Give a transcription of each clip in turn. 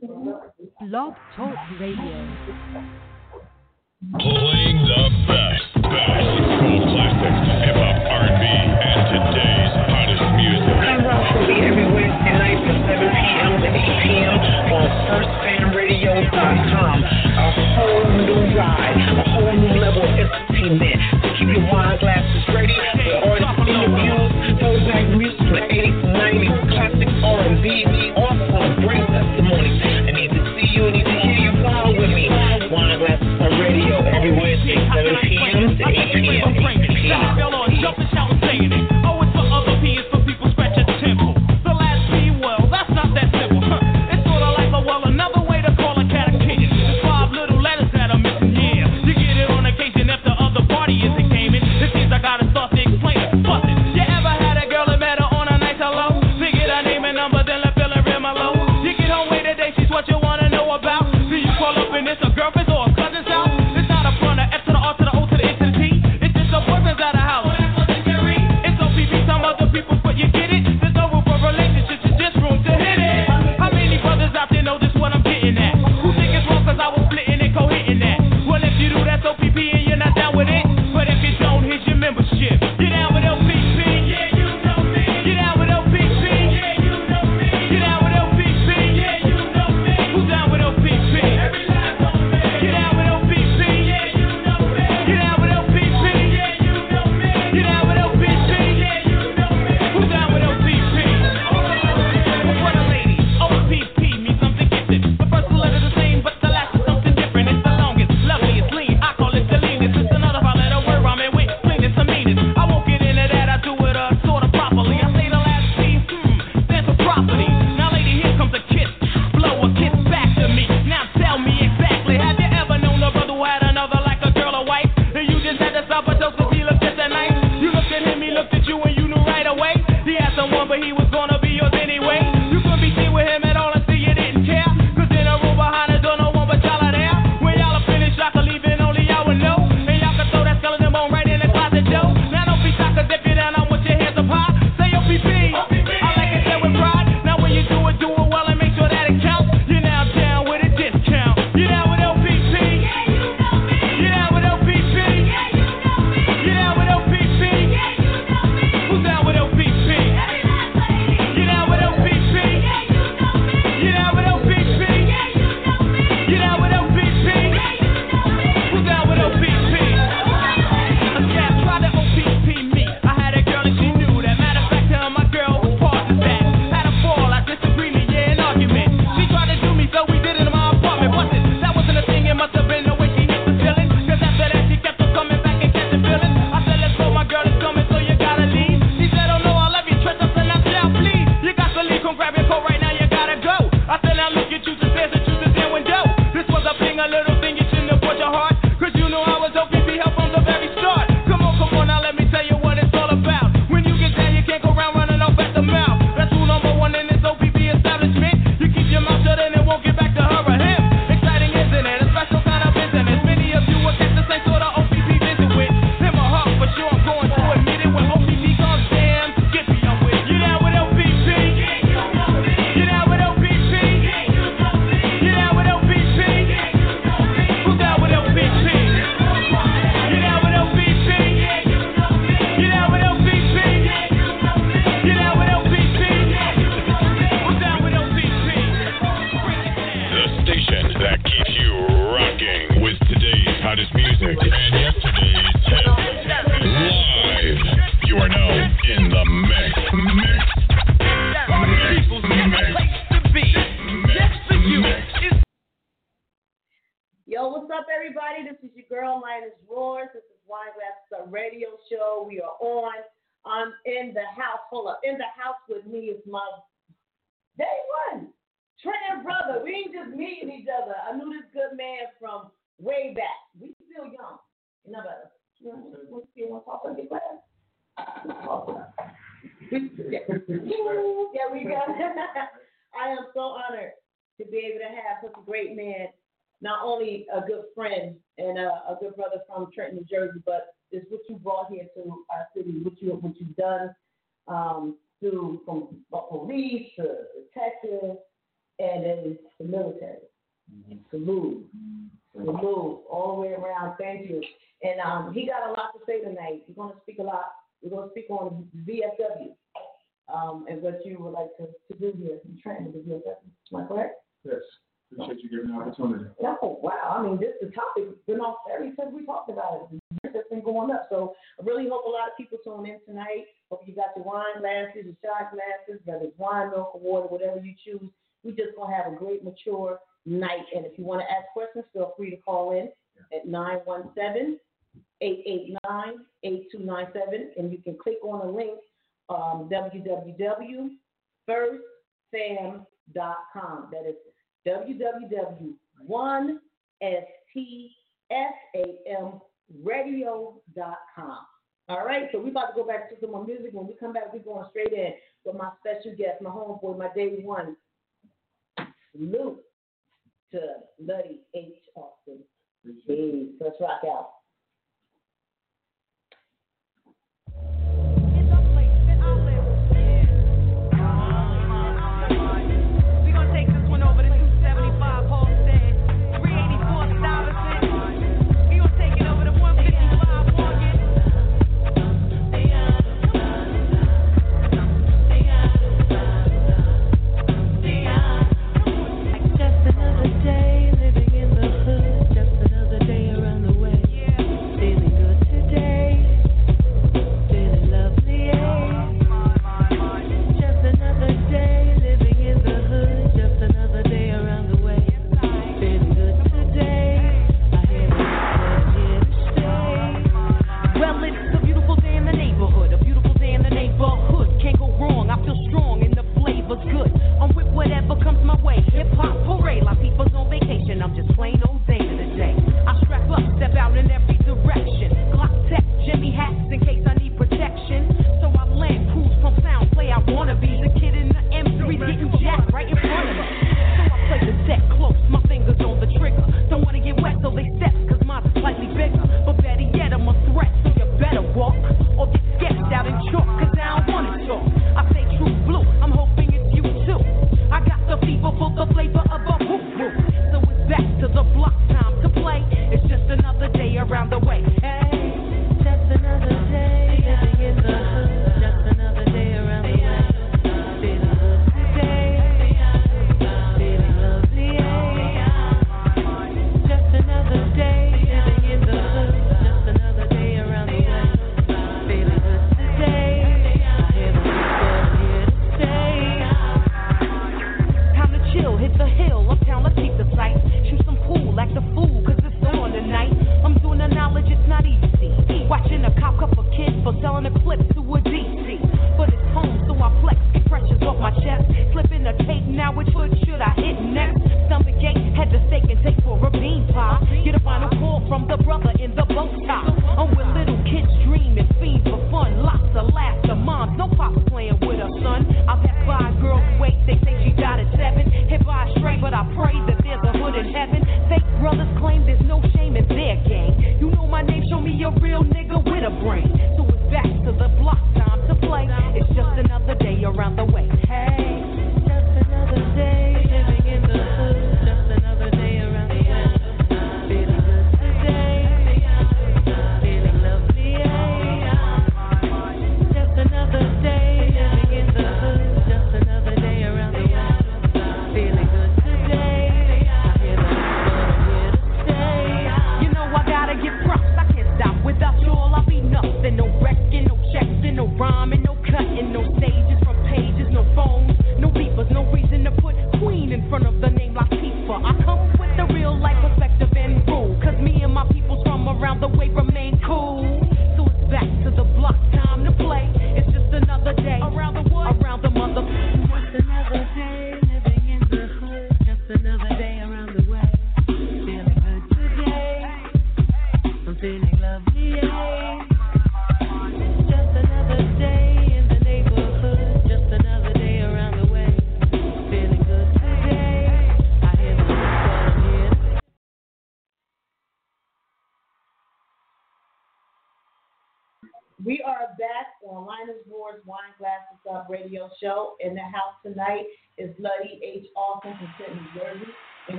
Blog Talk Radio. Playing the best, best cool classics, hip hop, R&B, and today's hottest music. I'm Rock will be every Wednesday night from 7 p.m. to 8 p.m. on FirstFamRadio.com. A whole new ride, a whole new level of entertainment. So keep your wine glasses ready for artists interviews, throwback music from the 80s, 90s, classic R&B. So girlfriend. to mm-hmm. move All the way around. Thank you. And um, he got a lot to say tonight. He's going to speak a lot. We're going to speak on VFW um, and what you would like to, to do here in Trenton with VFW. Am I correct? Yes. Appreciate you giving the opportunity. Oh, wow. I mean, this the topic's been off every time we talked about it. It's been going up. So I really hope a lot of people tune in tonight. Hope you got your wine glasses, your shot glasses, whether it's wine, milk, or water, whatever you choose. we just going to have a great, mature, night. And if you want to ask questions, feel free to call in at 917 889 8297. And you can click on the link um, www.firstfam.com. That is www.1stfamradio.com. All right, so we're about to go back to some more music. When we come back, we're going straight in with my special guest, my homeboy, my day one, Luke to Nutty H. Austin. Hey, let's rock out.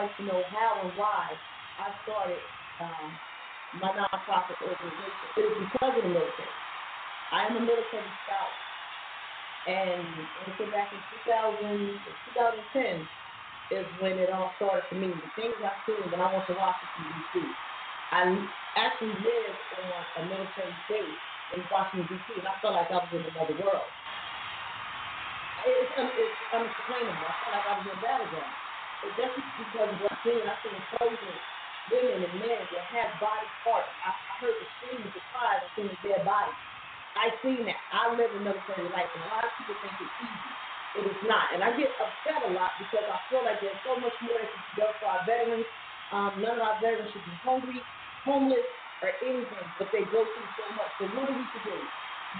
Everybody to know how and why I started um, my nonprofit organization. It is because of the military. I am a military spouse. And back in 2000, 2010 is when it all started for me. The things I seen when I went to Washington, D.C. I actually lived on a military base in Washington, D.C., and I felt like I was in another world. It's, it's unexplainable. I felt like I was in a battleground. But that's because of what I seen. Soldiers, women, and men that had body parts. I, I heard the screams, the cries. I seen the dead bodies. I seen that. I live a military life, and a lot of people think it's easy. It is not. And I get upset a lot because I feel like there's so much more that can be done for our veterans. Um, none of our veterans should be hungry, homeless, or anything, but they go through so much. So what are we do?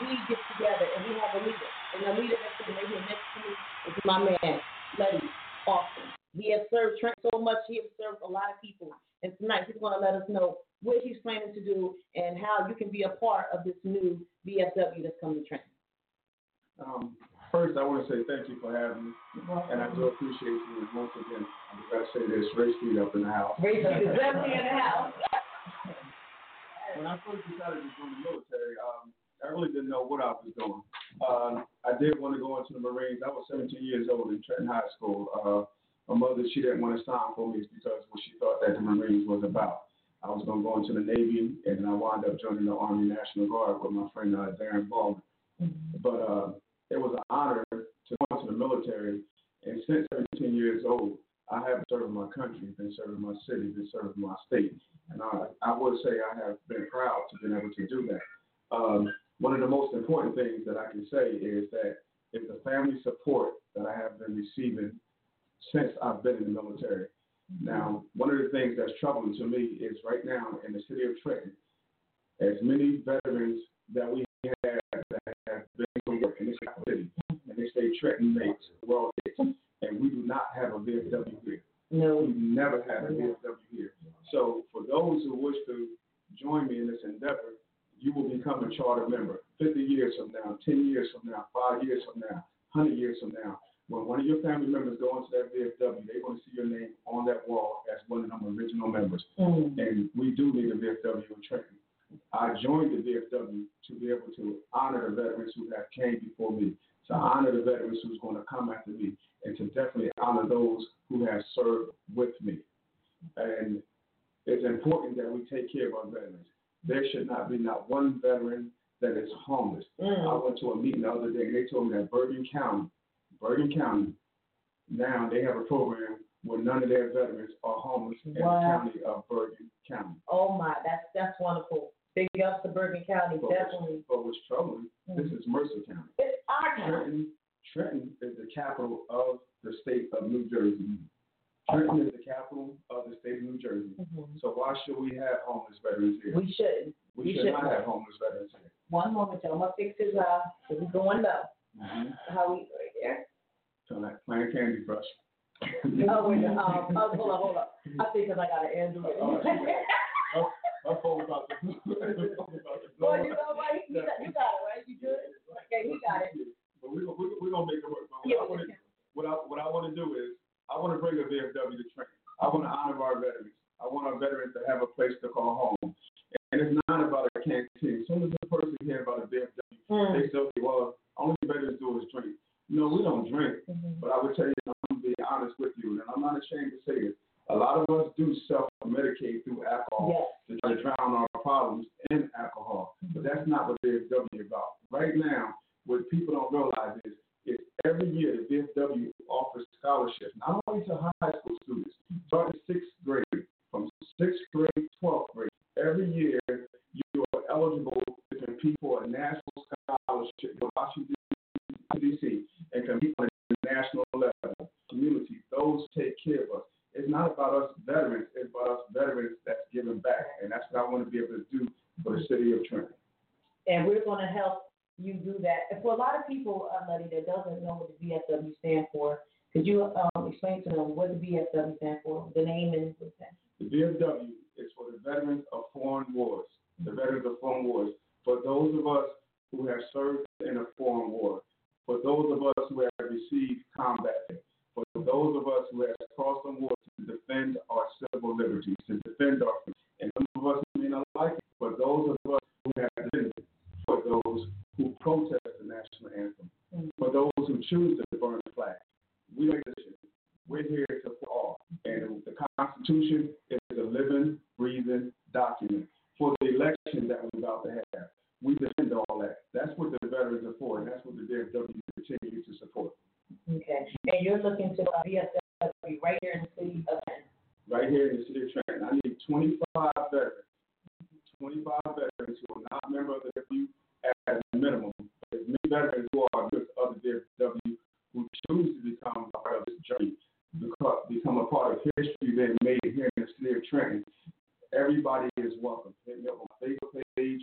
We get together and we have a leader. And the leader that's sitting right here next to me is my man, Luddy Austin. He has served Trent so much, he has served a lot of people. And tonight he's going to let us know what he's planning to do and how you can be a part of this new VFW that's coming to Trent. Um, first, I want to say thank you for having me, and I do appreciate you. Once again, I got to say this: Ray Street up in the house. Is definitely in the house. when I first decided to join the military, um, I really didn't know what I was doing. Um, I did want to go into the Marines. I was 17 years old in Trenton High School. Uh, my mother, she didn't want to sign for me because what she thought that the Marines was about. I was going to go into the Navy, and then I wound up joining the Army National Guard with my friend uh, Darren Baldwin. But uh, it was an honor to go into the military. And since 17 years old, I have served my country, been serving my city, been serving my state. And I, I would say I have been proud to be able to do that. Um, one of the most important things that I can say is that it's the family support that I have been receiving since I've been in the military. Now, one of the things that's troubling to me is right now in the city of Trenton, as many veterans that we have that have been to work in this city, and they say Trenton makes world hits, and we do not have a VFW here. No. We never had a VFW here. So for those who wish to join me in this endeavor, you will become a charter member 50 years from now, 10 years from now, 5 years from now, 100 years from now. When one of your family members go into that VFW, they're going to see your name on that wall as one of them original members. Mm. And we do need a VFW in Trenton. I joined the VFW to be able to honor the veterans who have came before me, to honor the veterans who's going to come after me, and to definitely honor those who have served with me. And it's important that we take care of our veterans. There should not be not one veteran that is homeless. Mm. I went to a meeting the other day and they told me that Bergen County, Bergen County, now they have a program where none of their veterans are homeless in Wow. the county of Bergen County. Oh my, that's that's wonderful. Big ups to Bergen County, But definitely. what's, but what's troubling, this is Mercer County. It's our county. Trenton, Trenton is the capital of the state of New Jersey. Trenton is the capital of the state of New Jersey. So why should we have homeless veterans here? We shouldn't. We we should not shouldn't. have homeless veterans here. One moment, y'all. I'm gonna fix his uh, he's going low. Mm-hmm. How we right there? So like playing Candy Crush. Oh wait, um, oh, hold on, hold on. I think 'cause I got an Android. My phone about to about to blow Well, you know what? You got, you got it, right? You good? Okay, he got it. But we we we gonna make it work. But what Yeah, I want to what I what I want to do is I want to bring a VFW to Trenton. I want to honor our veterans. I want our veterans to have a place to call home. And it's not about a canteen. As soon as a person hears about a VFW, Mm. they say, well, only veterans do is drink. No, we don't drink. Mm-hmm. But I would tell you, I'm gonna be honest with you, and I'm not ashamed to say this. A lot of us do self-medicate through alcohol to try to drown our problems in alcohol. But that's not what VFW is about. Right now, what people don't realize is, is every year the VFW offers scholarships, not only to high school students, starting sixth grade, from sixth grade to 12th grade. Every year, you are eligible to compete for a national scholarship in Washington, D.C., and compete be on the national level, community, those take care of us. It's not about us veterans, it's about us veterans that's giving back. And that's what I want to be able to do for the city of Trenton. And we're going to help you do that. And for a lot of people, uh, Luddy, that doesn't know what the VFW stands for, could you um, explain to them what the VFW stands for, the name and what that? The VFW is for the veterans of foreign wars, the veterans of foreign wars. For those of us who have served in a foreign war, for those of us who have received combat. For those of us who have crossed the war to defend our civil liberties, to defend our freedom. And some of us may not like it. but those of us who have defended. For those who protest the national anthem. For those who choose to burn the flag. We make a decision. We're here to all. And the Constitution is a living, breathing document for the election that we're about to have. We defend all that. That's what the veterans are for, and that's what the VFW continue to support. Okay. And you're looking to uh, VFW right here in the city of Trenton. Right here in the city of Trenton, I need 25 veterans, 25 veterans who are not members of the VFW as a minimum. There's many veterans who are with other VFW who choose to become a part of this journey, become, become a part of history being made here in the city of Trenton. Everybody is welcome. Hit me up on my Facebook page,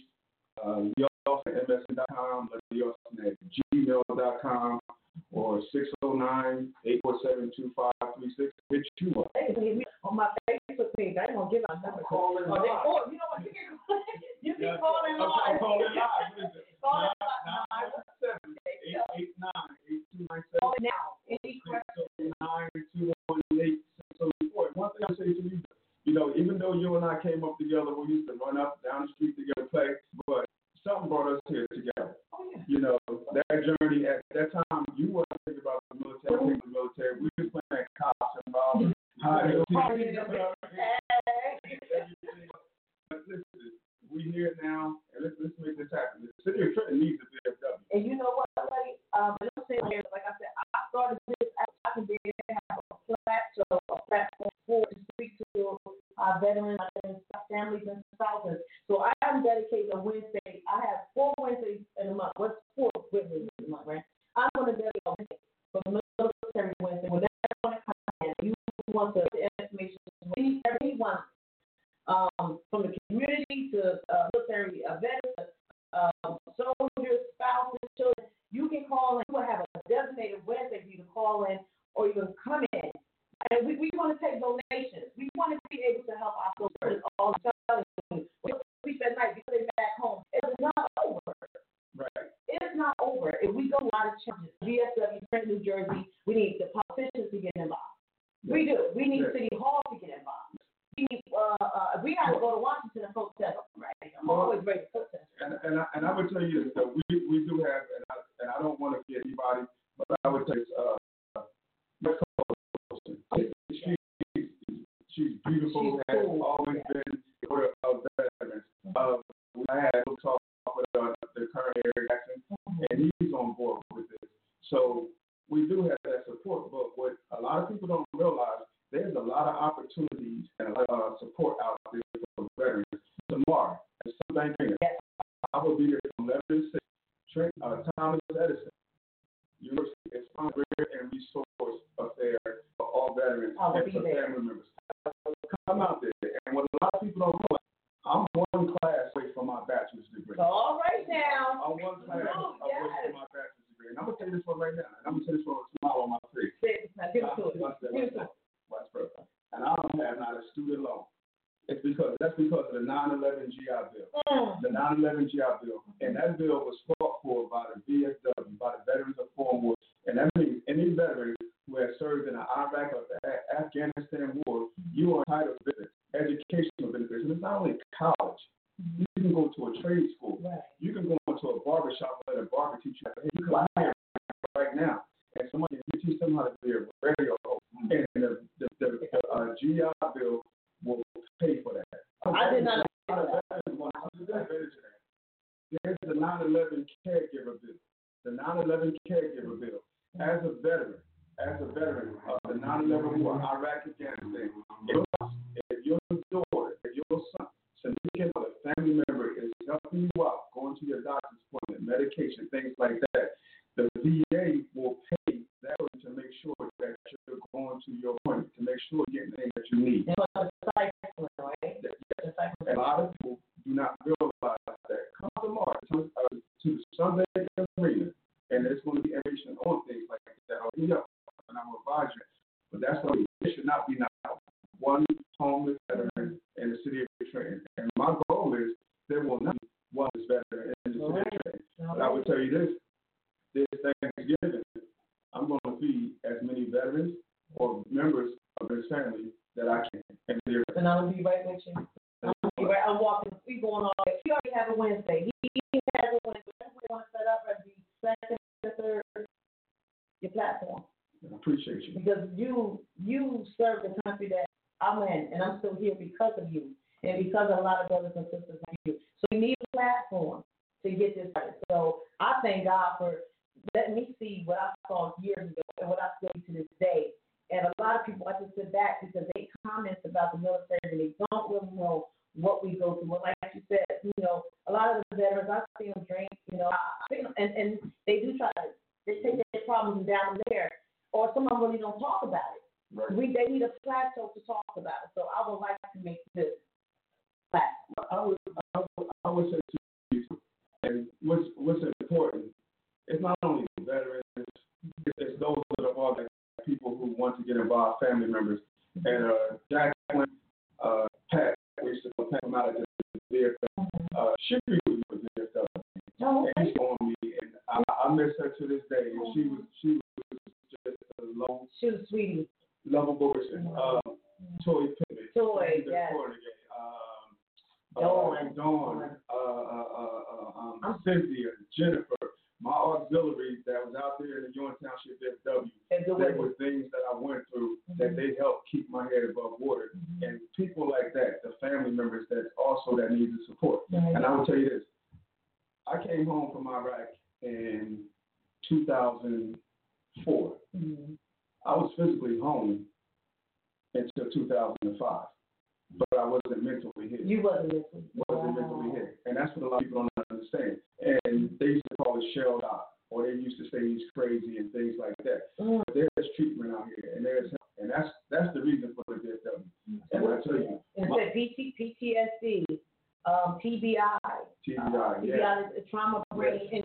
uh, Austin at MSN.com, Austin at gmail.com, or 609-847-2536. Hit you up. Hey, hit me on my Facebook page. I ain't gonna give out number. Call in oh, you know And I don't have not a student loan. It's because that's because of the 9/11 GI Bill. Mm. The 9/11 GI Bill, and that bill was fought for by the VFW, by the Veterans of Foreign War, and that means any veteran who has served in the Iraq or the Afghanistan war, you are entitled to benefits, educational benefits. And it's not only college. You can go to a trade school. Right. You can go into a barber shop and let a barber teach you. You can hire right now, and somebody can teach them how to be a radio host. And the, the, the, the uh, GI Bill will pay for that. I did not know that. There's the 9/11 caregiver bill. The 9/11 caregiver bill. As a veteran, as a veteran of the 9/11 war, Iraq, Afghanistan, if, your daughter, if your son, significant other, family member is helping you out, going to your doctor's appointment, medication, things like that, the VA will pay that to make sure that you're going to your appointment, to make sure you're getting the thing that you need. Yes. Um, uh, Dawn. Uh, Dawn. Uh, uh, uh um, uh-huh. Cynthia, Jennifer, my auxiliaries that was out there in the Union Township FW. There were things that I went through mm-hmm. that they helped keep my head above water. Mm-hmm. And people like that, the family members that also that need the support. And I will tell you this. I came home from Iraq in 2004. Mm-hmm. I was physically home until 2005 but I wasn't mentally hit. You wasn't mentally. hit. Wasn't wow. mentally hit, and that's what a lot of people don't understand. And they used to call it shelled out, or they used to say he's crazy and things like that. Mm. But there's treatment out here, and there's help, and that's that's the reason for the DSW. Mm. And I tell you, and my, PTSD, um, TBI, TBI, uh, yeah. TBI, trauma brain yeah.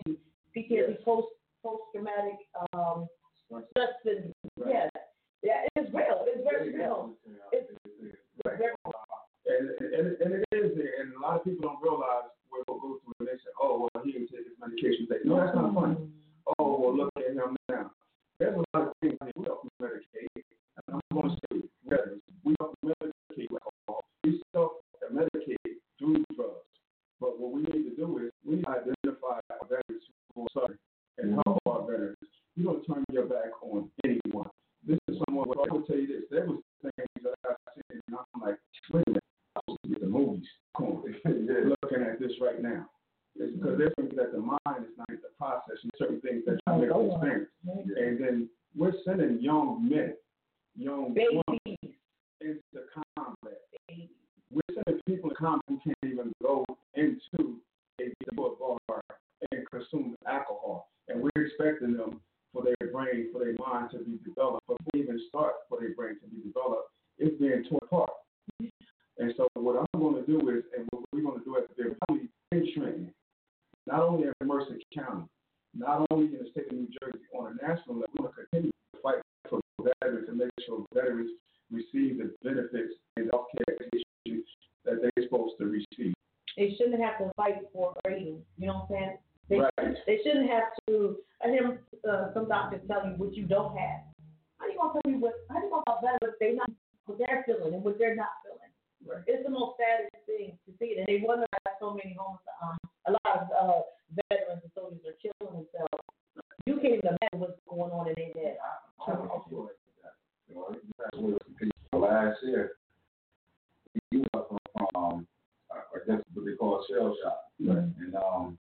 what they call shell shock. Right. And um,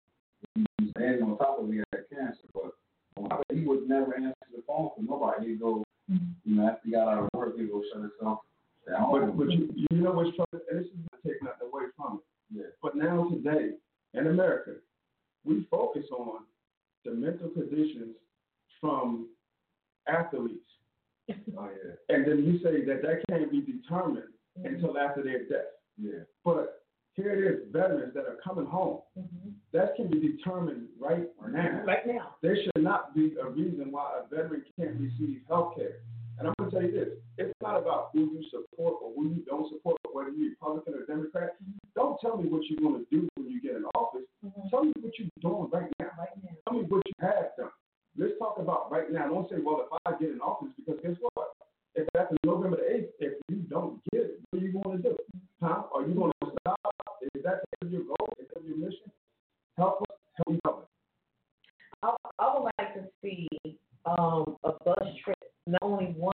standing on top of me. I had cancer, but he would never answer the phone for nobody. He'd go, mm-hmm. you know, after he got out of work, he'd go shut himself down. But, but you, you know what's funny? And this is not taking nothing away from it. Yeah. But now today, in America, we focus on the mental conditions from athletes. oh, yeah. And then you say that that can't be determined mm-hmm. until after their death. Yeah. But here it is, veterans that are coming home. Mm-hmm. That can be determined right now. Right now. There should not be a reason why a veteran can't receive health care. And I'm going to tell you this it's not about who you support or who you don't support, whether you're Republican or Democrat. Mm-hmm. Don't tell me what you're going to do when you get in office. Mm-hmm. Tell me what you're doing right now. right now. Tell me what you have done. Let's talk about right now. Don't say, well, if I get in office, because guess what? If after November the 8th, if you don't get it, what are you going to do? Huh? Are you going um, a bus trip, not only one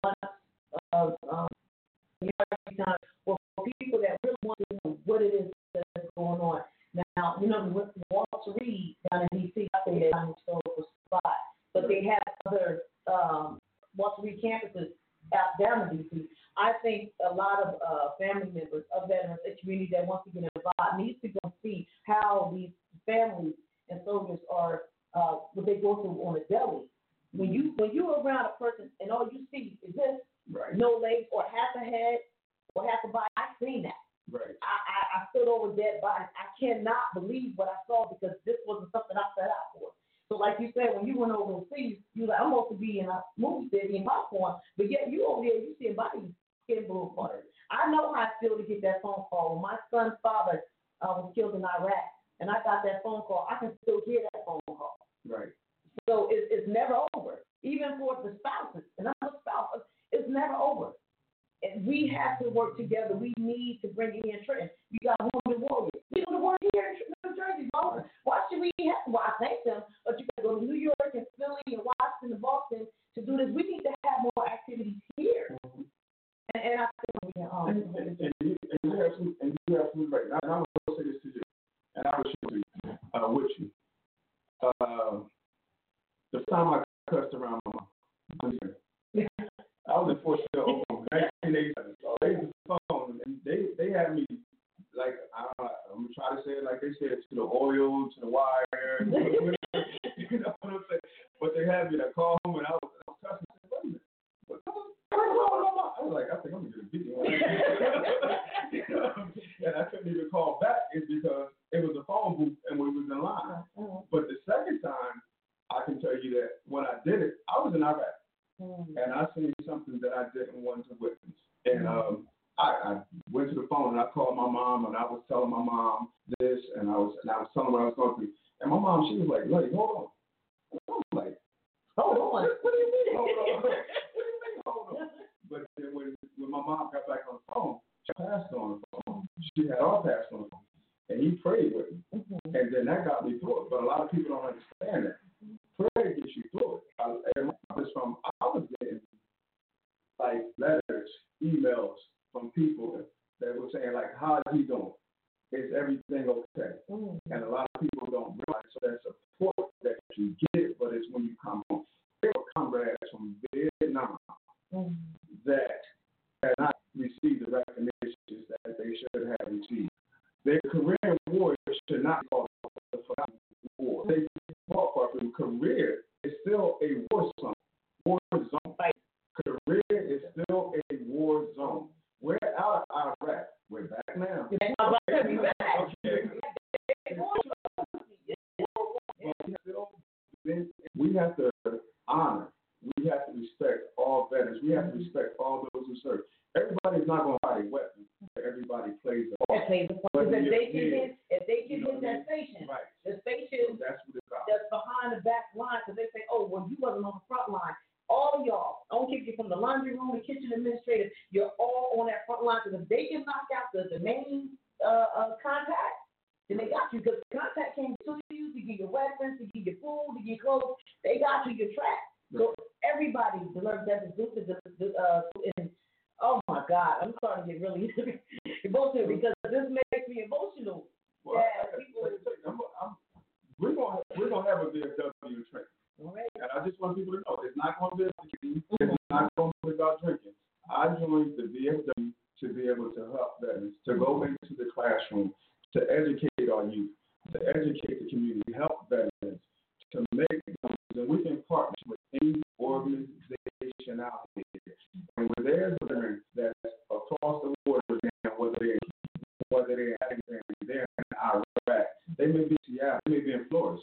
try to say it like they said to the oil, to the wire.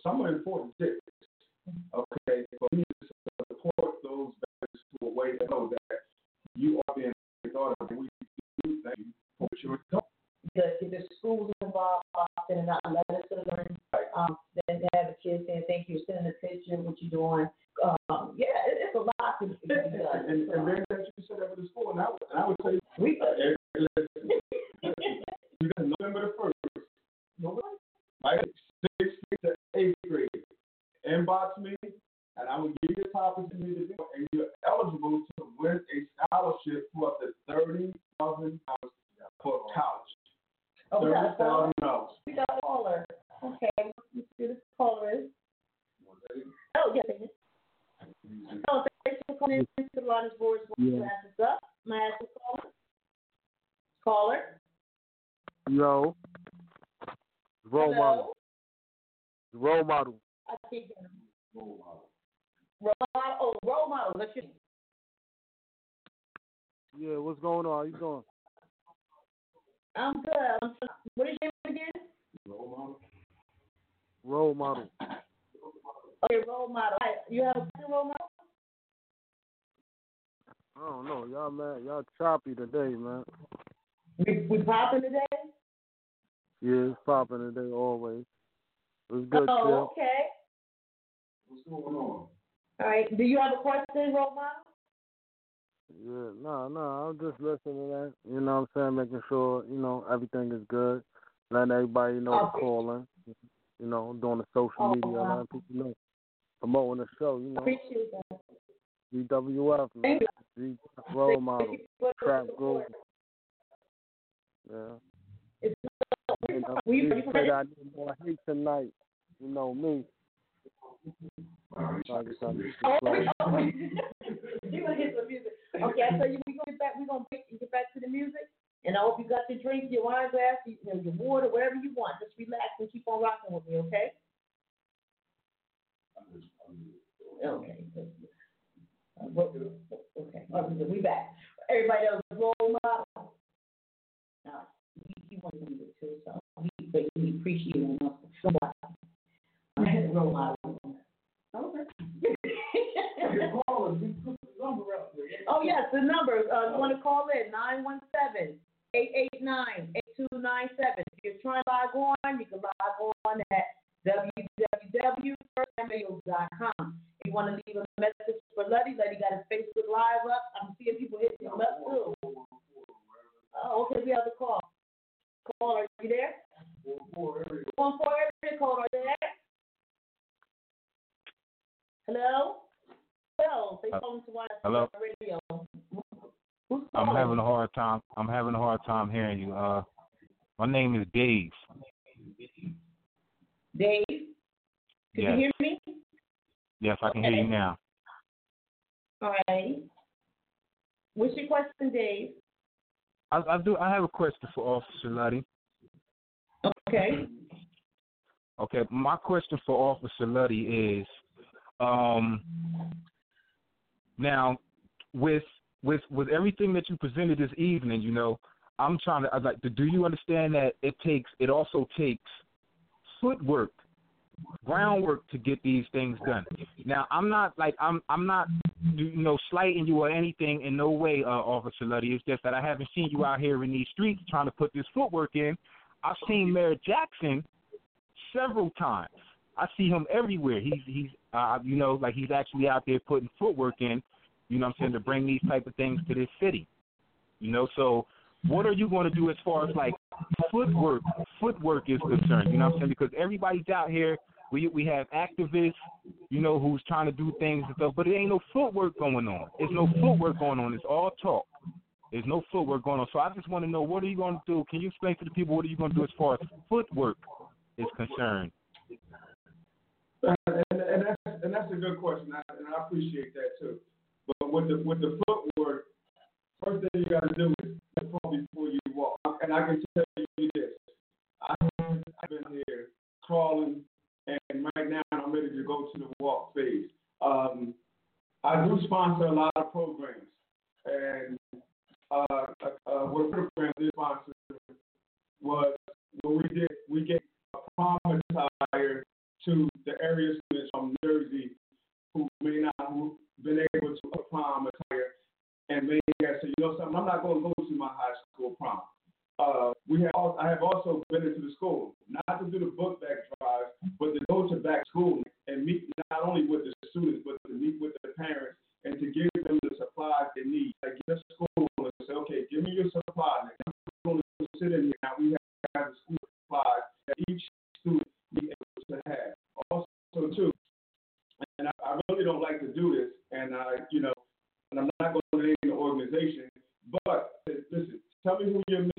somewhat important too. Letting everybody know Okay. to call. You know, doing the social Oh, media, wow. letting people know. Promoting the show, you know. Appreciate that. GWF, man. G role model. you for the Trap support. group. Yeah. It's And I we- just said I need more hate tonight. You know me. I just- I Oh, we, you gonna get some music. Okay, I tell you, we gonna get back. We gonna break and get back to the music. And I hope you got your drink, your wine glass, you know, your water, whatever you want. Just relax and keep on rocking with me, okay? Okay. Uh, Okay. Okay, we back. Everybody else, role model. Now, he, he wants to do it too, so we, but we appreciate him so much. I had a role model. Okay. Oh, yes, the number, uh, you want to call in, nine one seven, eight eight nine, eight two nine seven. If you're trying to log on, you can log on at www.firstmail.com. If you want to leave a message for Luddy, Luddy got his Facebook Live up. I'm seeing people hitting him up too. Oh, okay, we have the call. Call, are you there? One four area code, are you there? Hello? Hello, they Uh, calling to watch hello? radio. Who's I'm calling? having a hard time. I'm having a hard time hearing you. Uh, my name is Dave. Dave? Can Yes. you hear me? Yes, I can hear you now. All right. What's your question, Dave? I, I do. I have a question for Officer Luddy. Okay. Okay, my question for Officer Luddy is, um, now with with with everything that you presented this evening, you know, I'm trying to. I'd like to. Do you understand that it takes? It also takes footwork, groundwork to get these things done. Now, I'm not like I'm I'm not you know slighting you or anything in no way, uh, Officer Luddy. It's just that I haven't seen you out here in these streets trying to put this footwork in. I've seen Mayor Jackson several times. I see him everywhere. He's he's uh you know like he's actually out there putting footwork in. You know what I'm saying to bring these type of things to this city. You know, so what are you going to do as far as like footwork footwork is concerned? You know what I'm saying because everybody's out here. We we have activists, you know, who's trying to do things and stuff, but it ain't no footwork going on. There's no footwork going on. It's all talk. There's no footwork going on. So I just want to know what are you going to do? Can you explain to the people what are you going to do as far as footwork is concerned? Uh, and, and that's and that's a good question, I- and I appreciate that too. But with the with the footwork, first thing you got to do is before you walk. And I can tell you this: I've been here crawling, and right now I'm ready to go to the walk phase. Um, I do sponsor a lot of programs, and uh, uh, uh, what a program this sponsor was when we did we get a promise hire to the area students from Jersey who may not have been able to and maybe I said, you know something, I'm not going to go to my high school prom. Uh, we have also, I have also been into the school, not to do the book back drive, but to go to back school and meet not only with the students, but to meet with their parents and to give them the supplies they need. I get a school and say, okay, give me your supplies. I'm going to sit in here. Now we have, the school supplies each listen,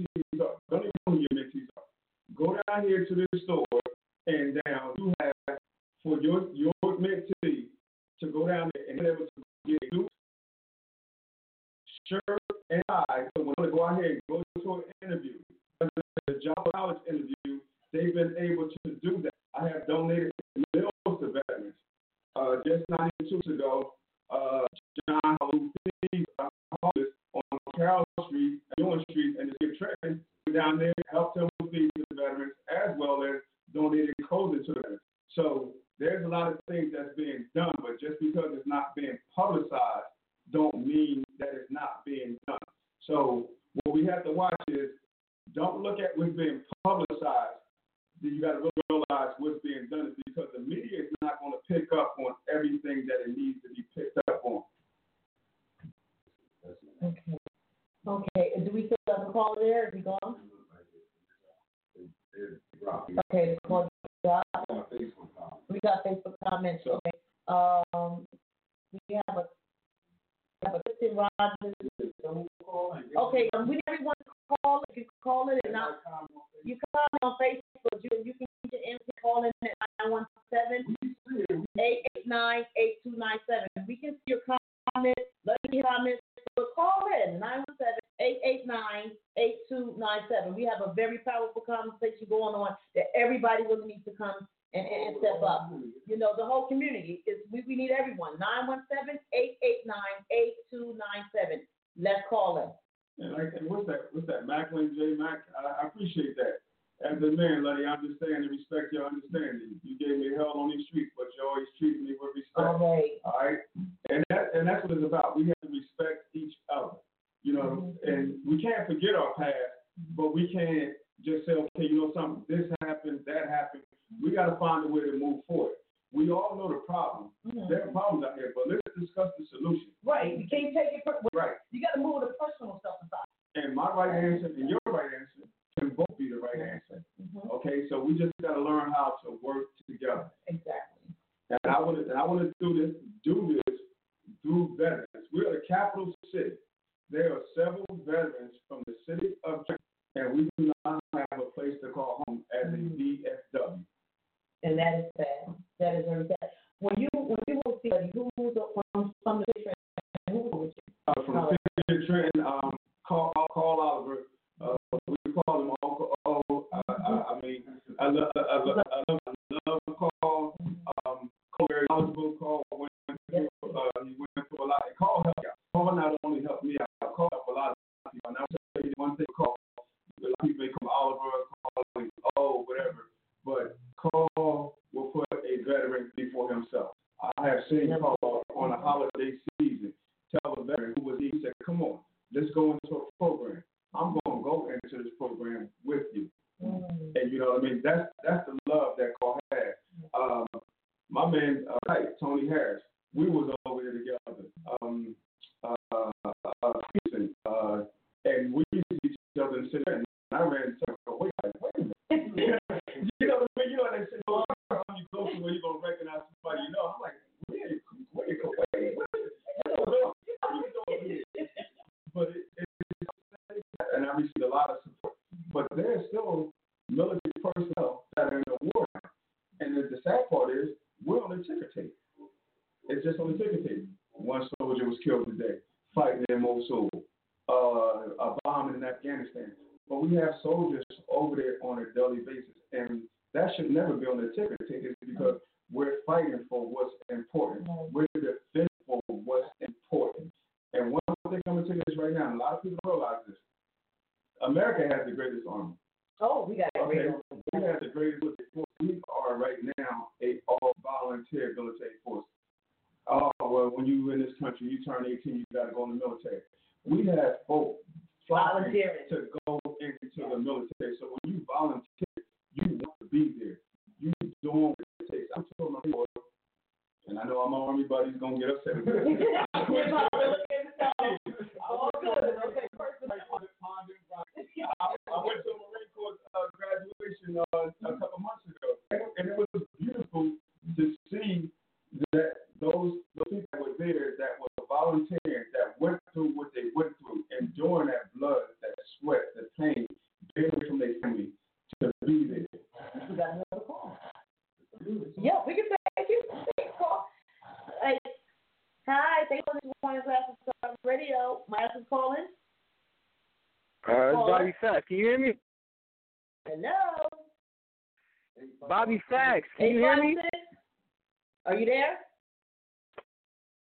Are you there?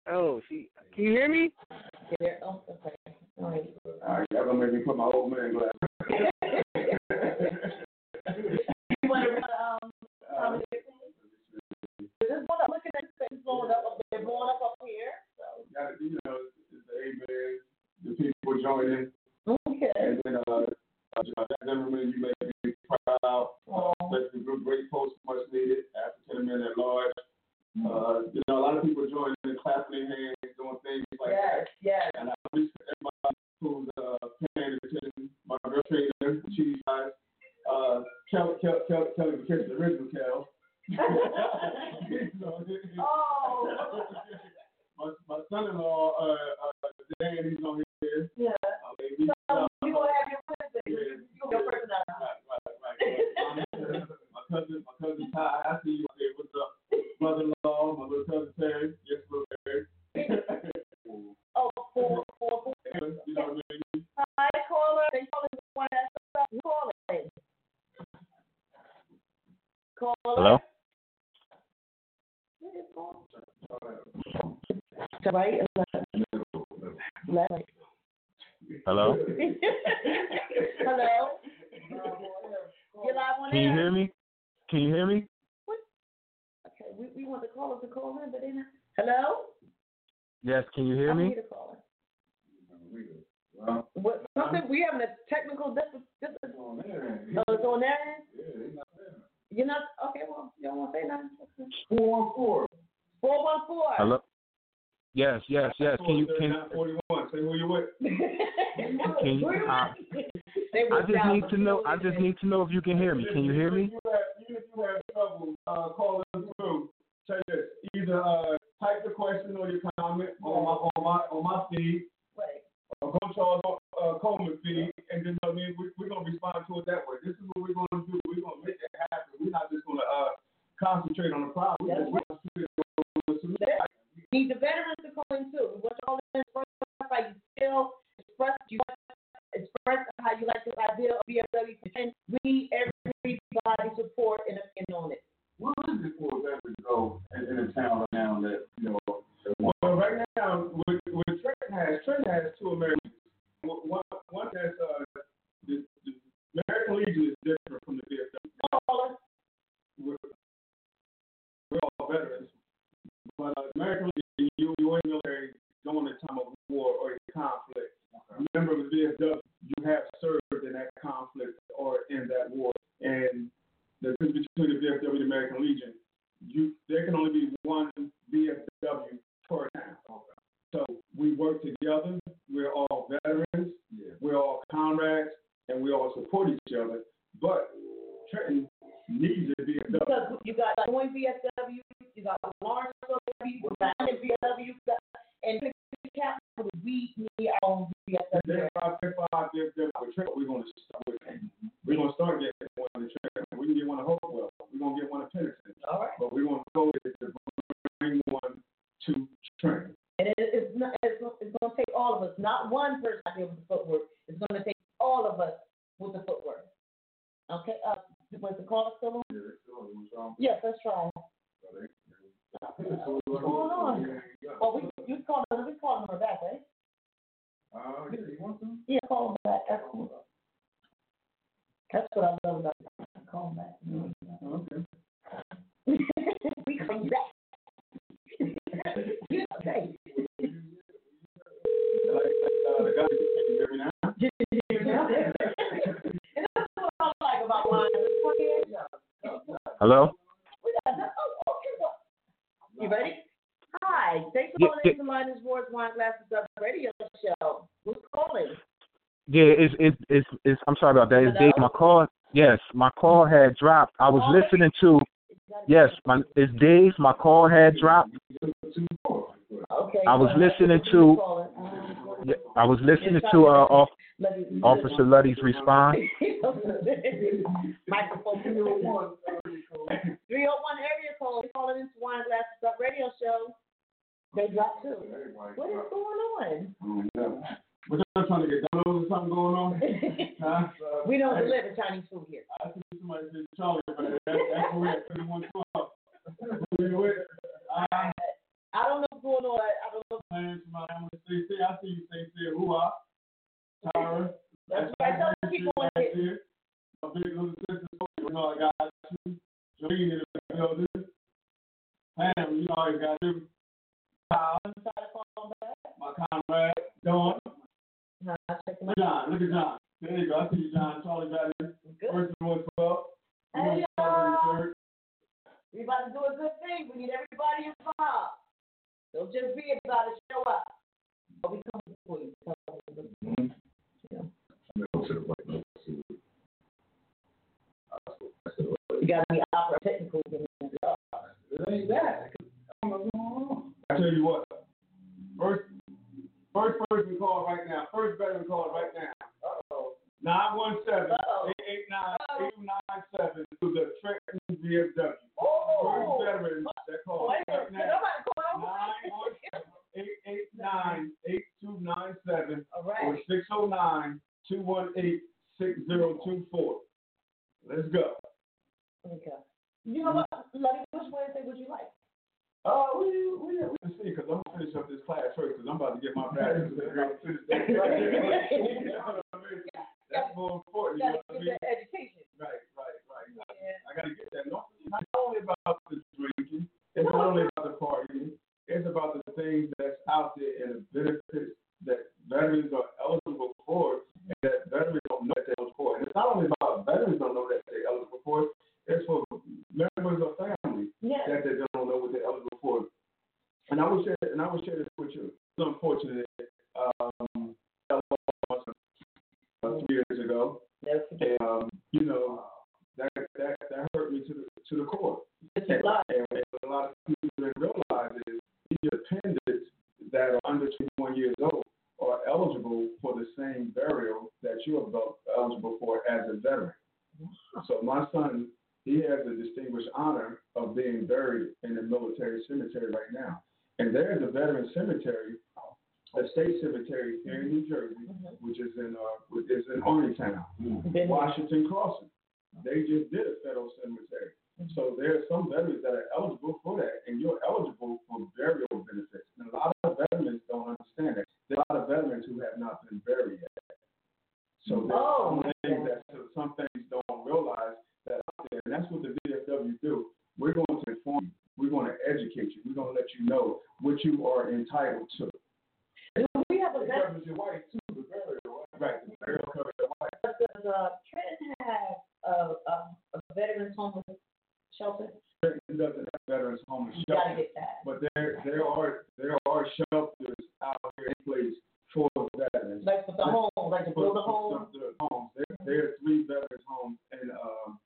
Oh, she. Can you hear me? Yeah. Oh, okay. All right. All right. I'm gonna make me put my old man glasses. the American sorry about that. It's Dave. My call. Yes, my call had dropped. I was listening to. Yes, my it's Dave. My call had dropped. Okay. I was listening to. I was listening to uh, off, Officer Luddy's response. Microphone 301. 301 area code. Calling into Wine Glass Up Radio Show. They dropped two. What is going on? What y'all trying to get donuts or something going on? huh? We don't deliver Chinese food here. I see somebody say Charlie, but that, that's. 3112. Who you with? Uh, I don't know what's going on. I don't know. Plans from my family. Stacey, I see you, Stacey. Who are? Tyra. That's right. Tell the people on That's here. here. My big little sister, you know, I got you. Jolene in the building. Pam, you know, I got you. Kyle. My comrade, Dawn. Look at John. Look at John. There you go. I see you, John. Charlie got it. First and one twelve. Hey, y'all. We about to do a good thing. We need everybody involved. Don't just be about it. Show up. But we come for you. Come You got to be opera technical. It ain't that. I tell you what. First, first person call right now. First veteran call right now. Uh-oh. 917 889 8297 to the Trenton VFW. Oh! First veteran that called right now. 889 8297 or 609 218 6024. Let's go. Okay. You know what? Letty, which Wednesday would you like? Uh, we we we see because I'm gonna finish up this class first because I'm about to get my badge. I'm finish that. You know what I mean? That's more important. You know what I mean? education. Right, right, right. Yeah. I gotta get that. It's not only about the drinking. It's not only about the partying. It's about the things that's out there and the benefits that veterans are eligible for and that veterans don't know that they're eligible for. And it's not only about veterans don't know that they're eligible for. It's for members of family that they don't know what they're eligible for. And I will share and I will share this with you. It's unfortunate. Um, I lost my son, uh, three years ago. And, um, you know, that that that hurt me to the to the core. And, and what a lot of people didn't realize is these dependents that are under 21 years old are eligible for the same burial that you are eligible for as a veteran. So my son, he has the distinguished honor of being buried in the military cemetery right now. And there's a veteran cemetery, a state cemetery here in New Jersey, which is in uh, which is in Arlington, Washington Crossing. They just did a federal cemetery. So there are some veterans that are eligible for that, and you're eligible for burial benefits. And a lot of veterans don't understand that. There are a lot of veterans who have not been buried yet. So there's Oh, some things that so some things don't realize that out there, and that's what the VFW do. We're going to inform you. We're going to educate you. We're going to let you know what you are entitled to. We have a It covers your wife too, the burial, right? The burial covers your wife. Does uh, Trenton have a, a, a veterans home shelter? Trenton doesn't have veterans home and You gotta shelter, get that. but there there are there are shelters out here in place for veterans. Like for the home, like to build a home. For the homes. There, there are three veterans homes in um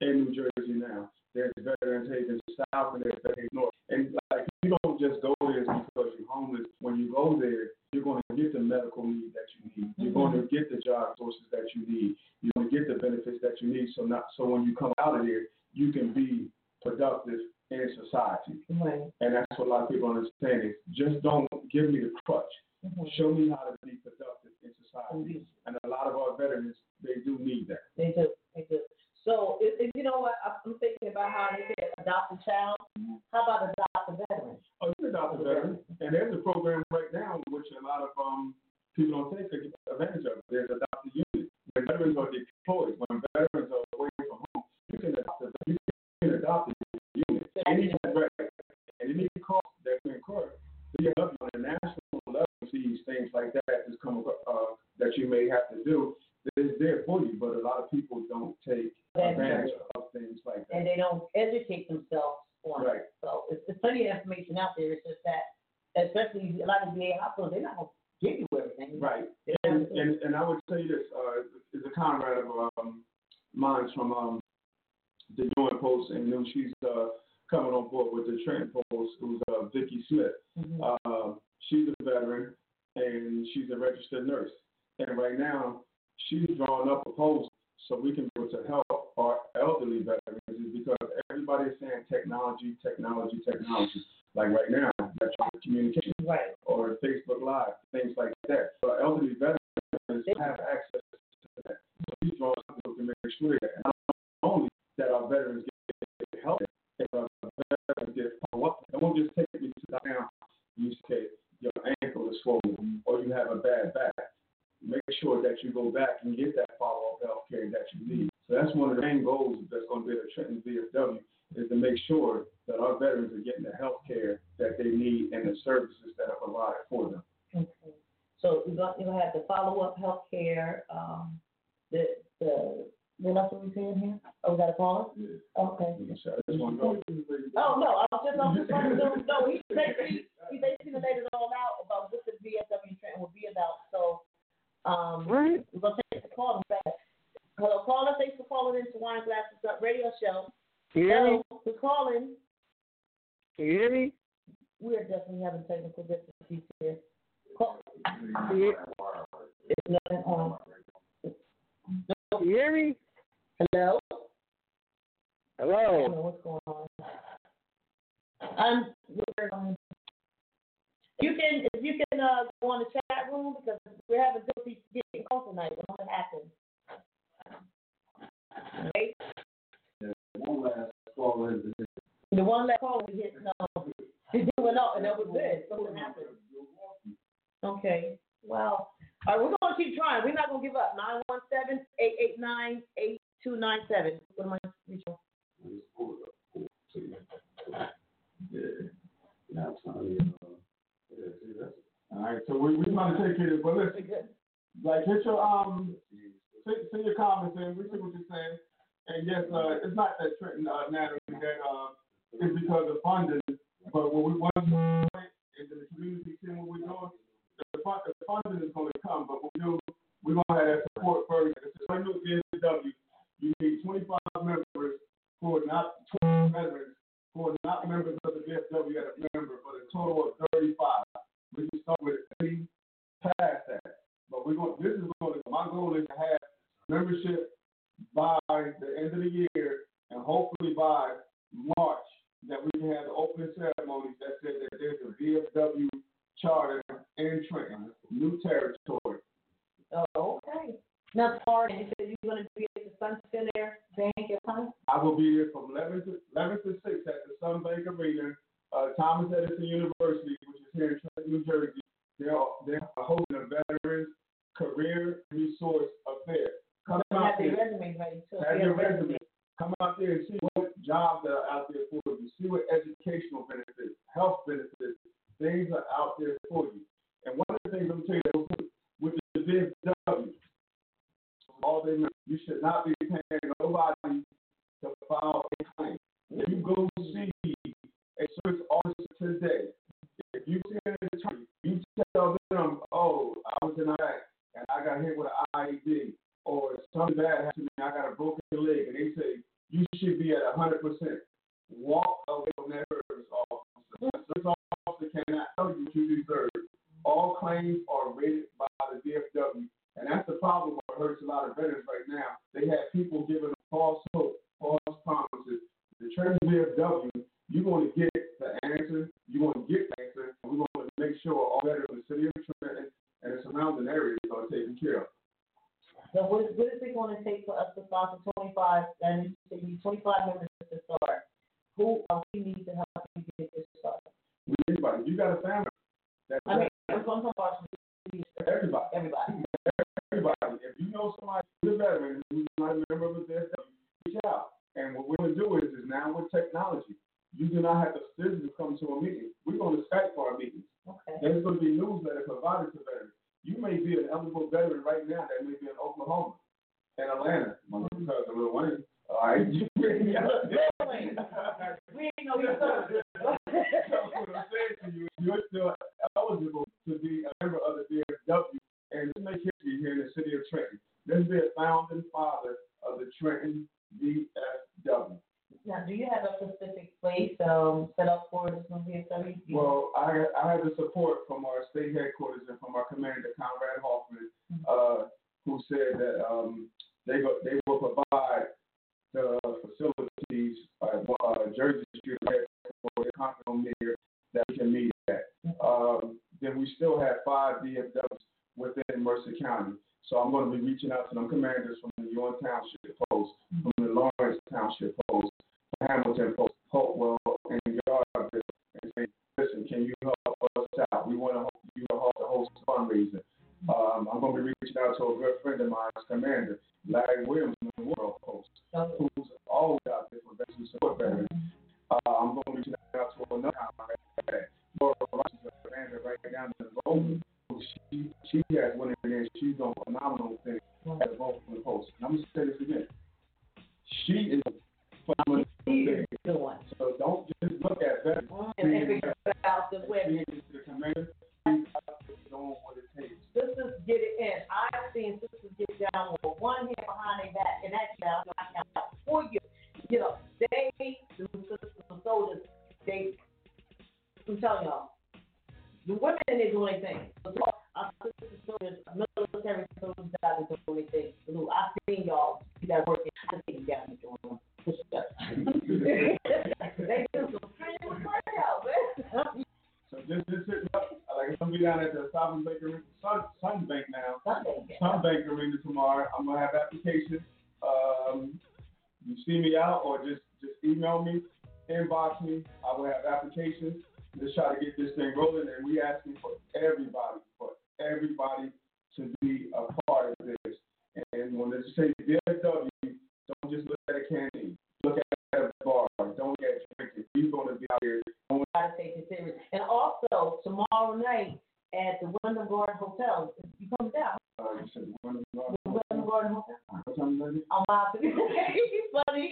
in New Jersey now. There's Veterans Haven South and there's Veterans North. And like you don't just go there because you're homeless. When you go there, you're going to get the medical need that you need. You're mm-hmm. going to get the job sources that you need. You're going to get the benefits that you need. So not so when you come out of there, you can be productive in society. Right. And that's what a lot of people understand is just don't give me the crutch. Mm-hmm. Show me how to be productive in society. Mm-hmm. And a lot of our veterans, they do need that. They do. They do. So, if, if you know what, I'm thinking about how they say adopt a child. Mm-hmm. How about adopt a veteran? Oh, you can adopt a veteran. And there's a program right now which a lot of um, people don't take advantage of. There's adopt a unit. When veterans are deployed, when veterans are away from home, you can adopt a, you can adopt a unit. Any right, and any cost that you incur, you have on a national level sees things like that just come uh, that you may have to do. It's there for you, but a lot of people don't take advantage of things like that. And they don't educate themselves on Right. it. So, it's, it's plenty of information out there. It's just that, especially a lot of VA hospitals, they're not going to give you everything. Right. And, and and I would tell you this, uh, is a comrade of um, mine from um, the Joint Post and New. She's uh, coming on board with the Trenton Post, who's uh, Vicky Smith. Uh, she's a veteran and she's a registered nurse. And right now, she's drawing up proposals so we can be able to help our elderly veterans everybody's saying technology, technology, technology. Like right now, electronic communication, right, or Facebook Live, things like that. So our elderly veterans have access to that. So draw something to make sure that not only that our veterans get help, if our veterans get follow up, it won't just take you to the down. You say your ankle is swollen or you have a bad back. Make sure that you go back and get that follow up health care that you need. So that's one of the main goals that's going to be at Trenton VFW is to make sure that our veterans are getting the health care that they need and the services that are provided for them. Okay. So you're gonna, you're gonna have the follow-up health care, um, the, the, what else are we saying here? Oh, we got a caller? Okay. Oh, no, I was just, I was just wondering, no, no, he basically, he basically laid it all out about what the VFW Trenton will be about, so, um, we're gonna take the call in fact. Hello, caller, thanks for calling in to Wine Glasses Up Radio Show. Hear me? Hello, who's calling? Can you hear me? We're definitely having technical difficulties here. Call- It's not on. can you hear me? Hello? Hello? I don't know what's going on. Um, we're, um, you can, if you can, uh, go on the chat room because we're having difficulty getting calls tonight. What happened One last call is the one that call we hit, no, everybody. Everybody. Everybody. If you know somebody who's a veteran who's not a member of the VFW, reach out. And what we're going to do is, is now with technology, you do not have to physically come to a meeting. Lord. Oh, I'm about to funny.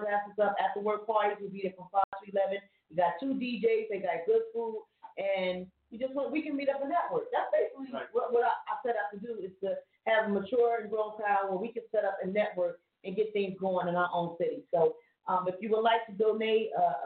time wraps us up. After work parties, we'll be there from 5 to 11. We got two DJs. They got good food. And we just want, we can meet up and network. That's basically right. what, what I, I set out to do is to have a mature and grown crowd where we can set up a network and get things going in our own city. So um, if you would like to donate, uh,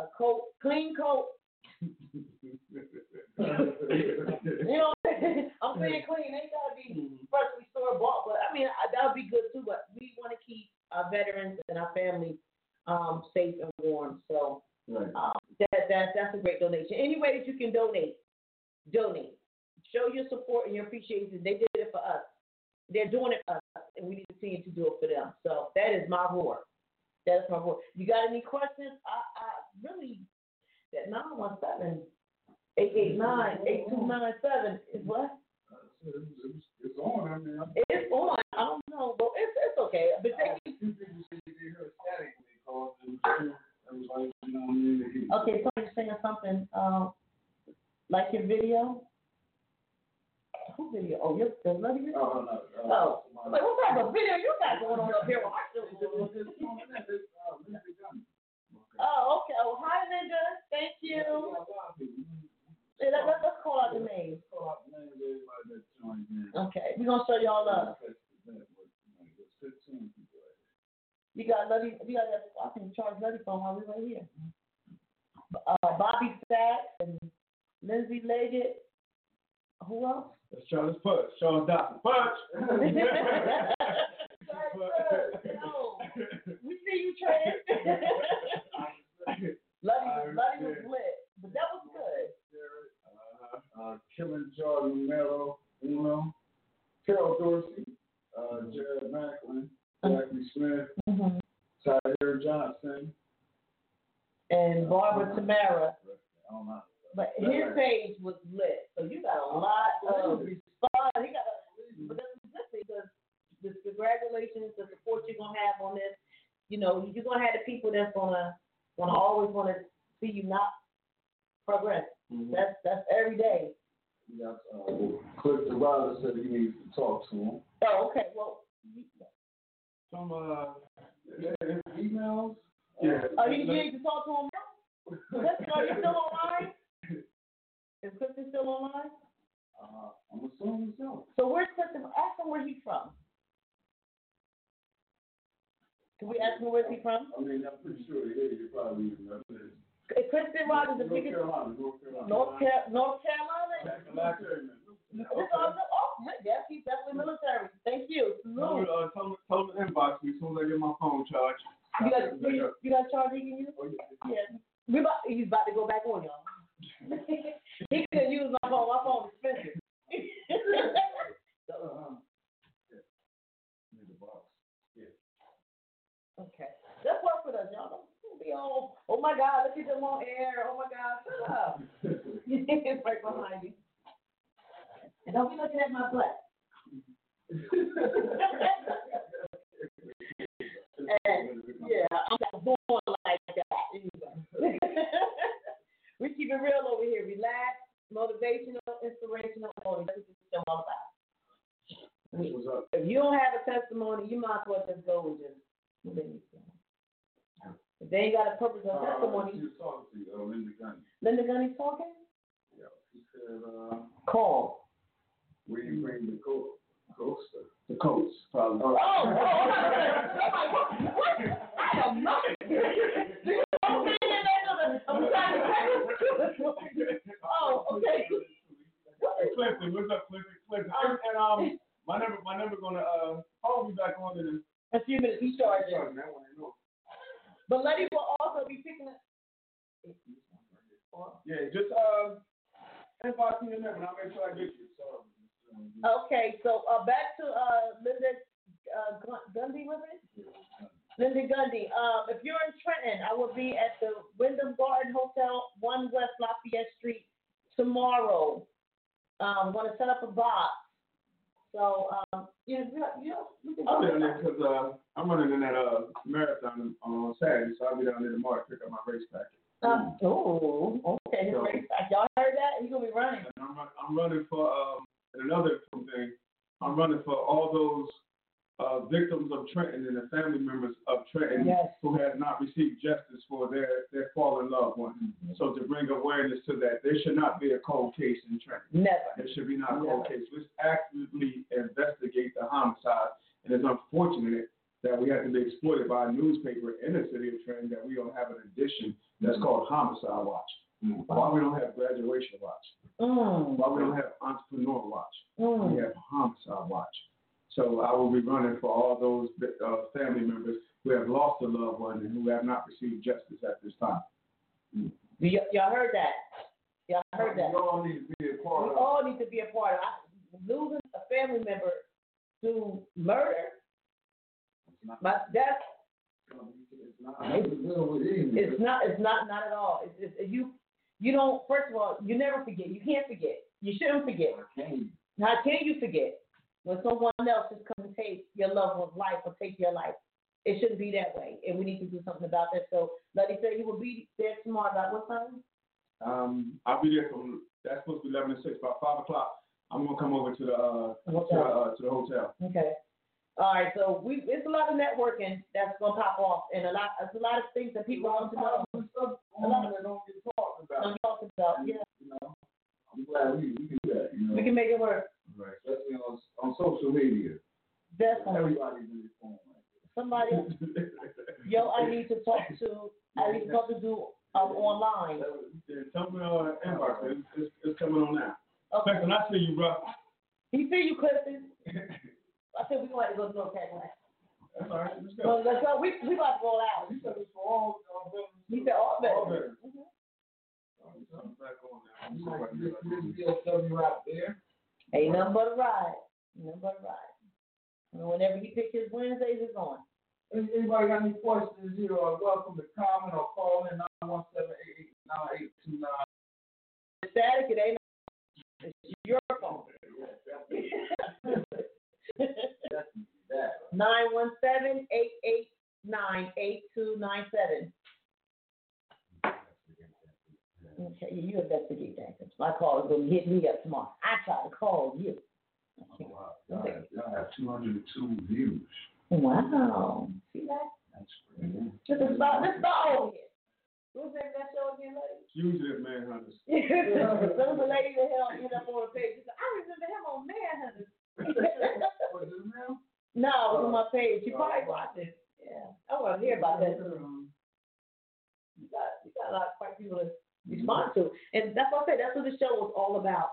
donate. Donate. Show your support and your appreciation. They did it for us. They're doing it for us, and we need to continue to do it for them. So that is my roar. That's my roar. You got any questions? I- type of video you got going on up here with our Oh, okay. Well, hi, Linda. Thank you. Hey, let, let, let's call out the name. Okay, we're going to show y'all up. We got Luddy, we got that, I can charge Luddy phone while we right here. Uh, Bobby Sacks and Lindsay Leggett. Who else? That's Charles Putt, Charles Dawson. But his page was lit, so you got a lot of response. He got a, but that's good because the congratulations, the support you're gonna have on this. You know, you're gonna have the people that's gonna wanna always wanna see you not progress. Mm-hmm. That's that's every day. Yes, uh, well, Cliff DeRada said he needs to talk to him. Oh, okay. Well, some uh, emails. Yeah. Oh, he needs to talk to him. Clifton, are you still online? Is Clifton still online? Uh, I'm assuming so. So where's Clifton? Ask him where he's from. Can we ask him where's he from? I mean, I'm pretty sure he is. He probably is. That's it. Clifton Rogers, North biggest. Carolina, North Carolina. North, Car- North Carolina. Military man. This all- Oh, yes, he's definitely military. Thank you. Tell, uh, tell, him- tell him to inbox me as soon as I get my phone charged. You got you, you got a charge he can use? Yeah. We about he's about to go back on y'all. he could use my phone. My phone's expensive. okay. Let's work with us, y'all. Don't be all oh my god, look at them on air. Oh my god, shut up. it's right behind you. And don't be looking at my butt. And, yeah, I'm not born like that either. we keep it real over here. Relax, motivational, inspirational. Only that's what this show all about. If you don't have a testimony, you might as well just go and just. If they ain't got a purpose of Uh, testimony, she was talking to you, uh, Linda Gunn. Linda Gunny's talking. Yeah, she said, uh, Call. where you bring the co- coaster? The coach, probably. Oh, oh, oh, I'm like, what? what? I am not. Know me in there? I'm trying Oh, okay. Hey, Clifton, what's up, Clifton? Clifton. And, and um, my number, my number gonna uh, I'll be back on in a few minutes. He's charging. That one, I know. But Luddy will also be picking up. Yeah, just uh, inbox me your number, and I'll make sure I get you. So, Okay, so uh, back to uh, Linda uh, Gundy, was it? Linda Gundy. Um, if you're in Trenton, I will be at the Wyndham Garden Hotel, One West Lafayette Street, tomorrow. Um, I'm going to set up a box. So, um, you know, you know, we can I'll be down there because uh, I'm running in that uh marathon on Saturday, so I'll be down there tomorrow to pick up my race packet. Um, oh, okay. So-. Y'all heard that? He's gonna be running. I'm, I'm running for um, and another thing. I'm running for all those uh, victims of Trenton and the family members of Trenton Yes. who have not received justice for their their fallen loved ones. Mm-hmm. So to bring awareness to that, there should not be a cold case in Trenton. Never. There should be not a cold case. Let's actively investigate the homicide. And it's unfortunate that we have to be exploited by a newspaper in the city of Trenton that we don't have an edition that's mm-hmm. called Homicide Watch. Mm-hmm. Why we don't have Graduation Watch? Mm. Why we don't have Entrepreneur Watch? Mm. We have Homicide Watch. So I will be running for all those uh, family members who have lost a loved one and who have not received justice at this time. Y- y'all heard that? Y'all heard that? We all need to be a part We of all need to be a part of. I- Losing a family member to murder, my, that's, it's not, it's not, not at all. It's, it's, you, you don't, first of all, you never forget. You can't forget. You shouldn't forget. How can you forget when someone else just come and take your loved one's life or take your life? It shouldn't be that way, and we need to do something about that. So, Luddy said he will be there tomorrow. About what time? Um, I'll be there from that's supposed to be eleven to six. About five o'clock, I'm gonna come over to the uh, to, the, uh, to the hotel. Okay. All right, so we it's a lot of networking that's gonna pop off, and a lot it's a lot of things that people want to know. A lot of get talked about. Don't talk about, yeah. You know, I'm glad we, we can do that. You know, We can make it work. right. Especially on on social media. Definitely. Everybody's in this phone. Somebody, yo, I need to talk to. I need to talk to do um online. Yeah, tell me uh, inbox. It's, it's, it's coming on now. Okay. Clifton, I see you, bro. He see you, Clifton. I said we gonna have to go to North Carolina. That's all right. Let's go. let's go. We we about to roll out. He said it's for all. He said all All better. better. Ain't nothing but a ride. Nothing. And whenever he picks his Wednesdays, it's on. Anybody got any questions? You are welcome to comment or call in 917 Static, it ain't it's your phone. 917 I'm you, investigate that. Cause my call is gonna hit me up tomorrow. I try to call you. Oh, wow, y'all have, y'all have 202 views. Wow, see that? That's great. Let's start. Let's start. Who's in that show again, lady? Fugitive Manhunters. there was the lady that held, ended up on a page. I remember him on Manhunters. To. And that's what I said, that's what the show was all about.